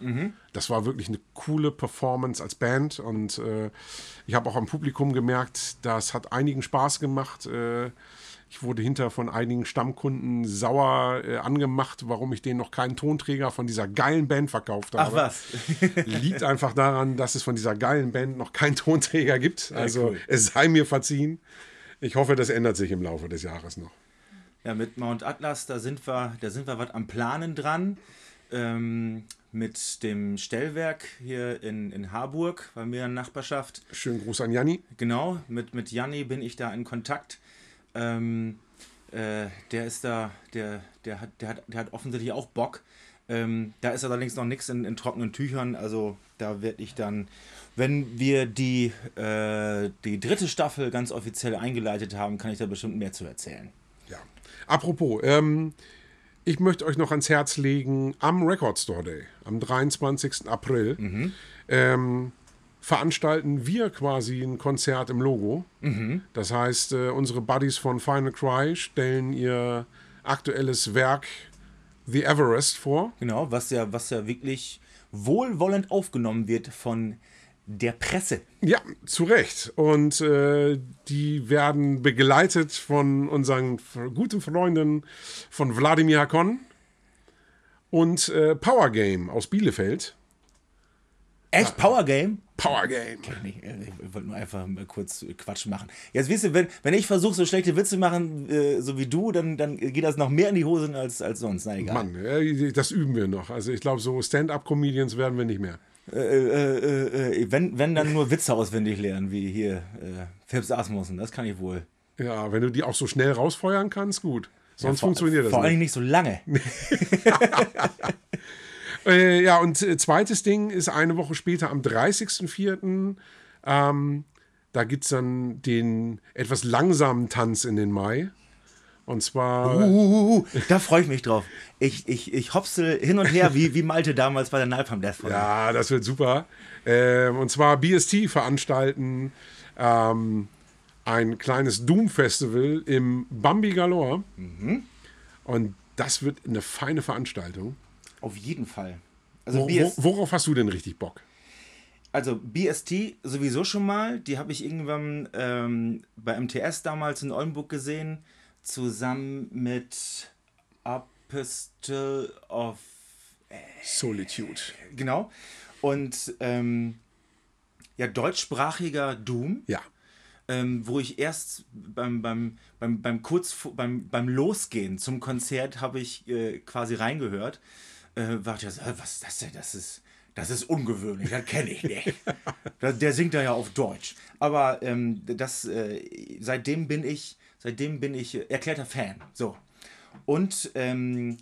Das war wirklich eine coole Performance als Band. Und äh, ich habe auch am Publikum gemerkt, das hat einigen Spaß gemacht. Äh, ich wurde hinter von einigen Stammkunden sauer äh, angemacht, warum ich denen noch keinen Tonträger von dieser geilen Band verkauft habe. Ach was. Liegt einfach daran, dass es von dieser geilen Band noch keinen Tonträger gibt. Also cool. es sei mir verziehen. Ich hoffe, das ändert sich im Laufe des Jahres noch. Ja, mit Mount Atlas, da sind wir, da sind wir was am Planen dran. Ähm, mit dem Stellwerk hier in, in Harburg, bei mir in der Nachbarschaft. Schönen Gruß an Janni. Genau, mit, mit Janni bin ich da in Kontakt. Ähm, äh, der ist da, der, der, hat, der, hat, der hat offensichtlich auch Bock. Ähm, da ist allerdings noch nichts in, in trockenen Tüchern. Also da werde ich dann, wenn wir die, äh, die dritte Staffel ganz offiziell eingeleitet haben, kann ich da bestimmt mehr zu erzählen. Ja. Apropos, ähm, ich möchte euch noch ans Herz legen, am Record Store Day, am 23. April, ähm, veranstalten wir quasi ein Konzert im Logo. Das heißt, äh, unsere Buddies von Final Cry stellen ihr aktuelles Werk The Everest vor. Genau, was ja, was ja wirklich wohlwollend aufgenommen wird von der Presse. Ja, zu Recht. Und äh, die werden begleitet von unseren guten Freunden von Wladimir Hakon und äh, Power Game aus Bielefeld. Echt Power Game? Power Game. Ich, äh, ich wollte nur einfach mal kurz Quatsch machen. Jetzt wisst ihr, wenn, wenn ich versuche, so schlechte Witze machen, äh, so wie du, dann, dann geht das noch mehr in die Hosen als, als sonst. Na egal. Mann, äh, das üben wir noch. Also ich glaube, so Stand-up-Comedians werden wir nicht mehr. Äh, äh, äh, wenn, wenn dann nur Witze auswendig lernen, wie hier äh, Philips Asmussen, das kann ich wohl. Ja, wenn du die auch so schnell rausfeuern kannst, gut. Sonst vor, funktioniert das Vor nicht. Dingen nicht so lange. Äh, ja, und äh, zweites Ding ist eine Woche später am 30.04. Ähm, da gibt es dann den etwas langsamen Tanz in den Mai. Und zwar. Uh, da freue ich mich drauf. Ich, ich, ich hopsel hin und her, wie, wie Malte damals bei der Napalm Death Folge. Ja, das wird super. Ähm, und zwar BST veranstalten ähm, ein kleines Doom-Festival im Bambi Galore. Und das wird eine feine Veranstaltung. Auf jeden Fall. Also, Wo, wo, BS, worauf hast du denn richtig Bock? also BST sowieso schon mal. Die habe ich irgendwann ähm, bei MTS damals in Oldenburg gesehen. Zusammen mit Apostle of Solitude. Genau. Und ähm, ja, deutschsprachiger Doom, Ja. ähm, wo ich erst beim, beim, beim, beim kurz beim, beim Losgehen zum Konzert habe ich äh, quasi reingehört. Äh, war ich so, äh, was ist das denn? Das ist, das ist ungewöhnlich, das kenne ich nicht. der, der singt da ja auf Deutsch. Aber ähm, das, äh, seitdem bin ich, seitdem bin ich äh, erklärter Fan. So. Und, ähm,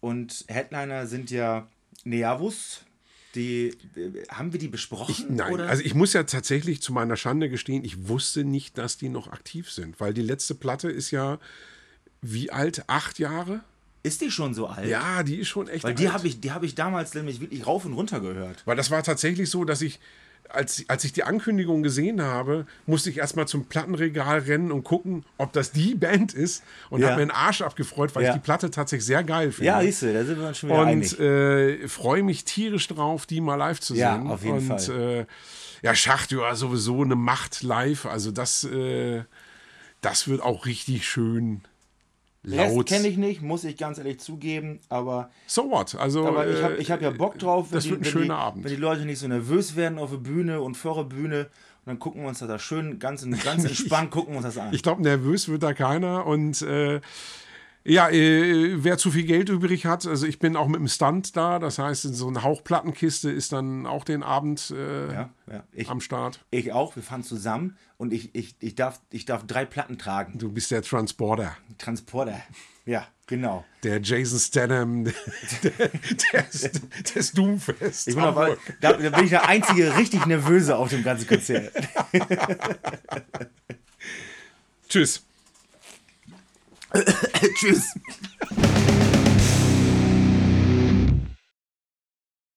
und Headliner sind ja Neavus. Die, äh, haben wir die besprochen? Nein, oder? also ich muss ja tatsächlich zu meiner Schande gestehen, ich wusste nicht, dass die noch aktiv sind, weil die letzte Platte ist ja wie alt? Acht Jahre? ist die schon so alt? Ja, die ist schon echt Weil die habe ich, die hab ich damals nämlich wirklich rauf und runter gehört. Weil das war tatsächlich so, dass ich, als, als ich die Ankündigung gesehen habe, musste ich erstmal zum Plattenregal rennen und gucken, ob das die Band ist. Und Ja. habe mir den Arsch abgefreut, weil Ja. ich die Platte tatsächlich sehr geil finde. Ja, siehst du, da sind wir uns schon wieder und einig. äh, freue mich tierisch drauf, die mal live zu sehen. Ja, auf jeden und, Äh, ja, Schacht, ja, sowieso eine Macht live. Also das, äh, das wird auch richtig schön laut. kenne ich nicht, muss ich ganz ehrlich zugeben, aber, So what? Also, aber ich habe äh, hab ja Bock drauf, wenn, das die, wird ein wenn, schöner die, Abend. wenn die Leute nicht so nervös werden auf der Bühne und vor der Bühne und dann gucken wir uns das da schön, ganz, ganz entspannt gucken wir uns das an. Ich glaube, nervös wird da keiner. Und äh, Ja, äh, wer zu viel Geld übrig hat, also ich bin auch mit dem Stand da, das heißt, so eine Hauchplattenkiste ist dann auch den Abend äh, Ja, ja. Ich, am Start. ich auch, wir fahren zusammen und ich, ich, ich, darf, ich darf drei Platten tragen. Du bist der Transporter, Transporter. Ja, genau. der Jason Statham der, des, des Doomfest. Ich bin aber, da, da bin ich der einzige richtig nervöse auf dem ganzen Konzert. Tschüss. Tschüss.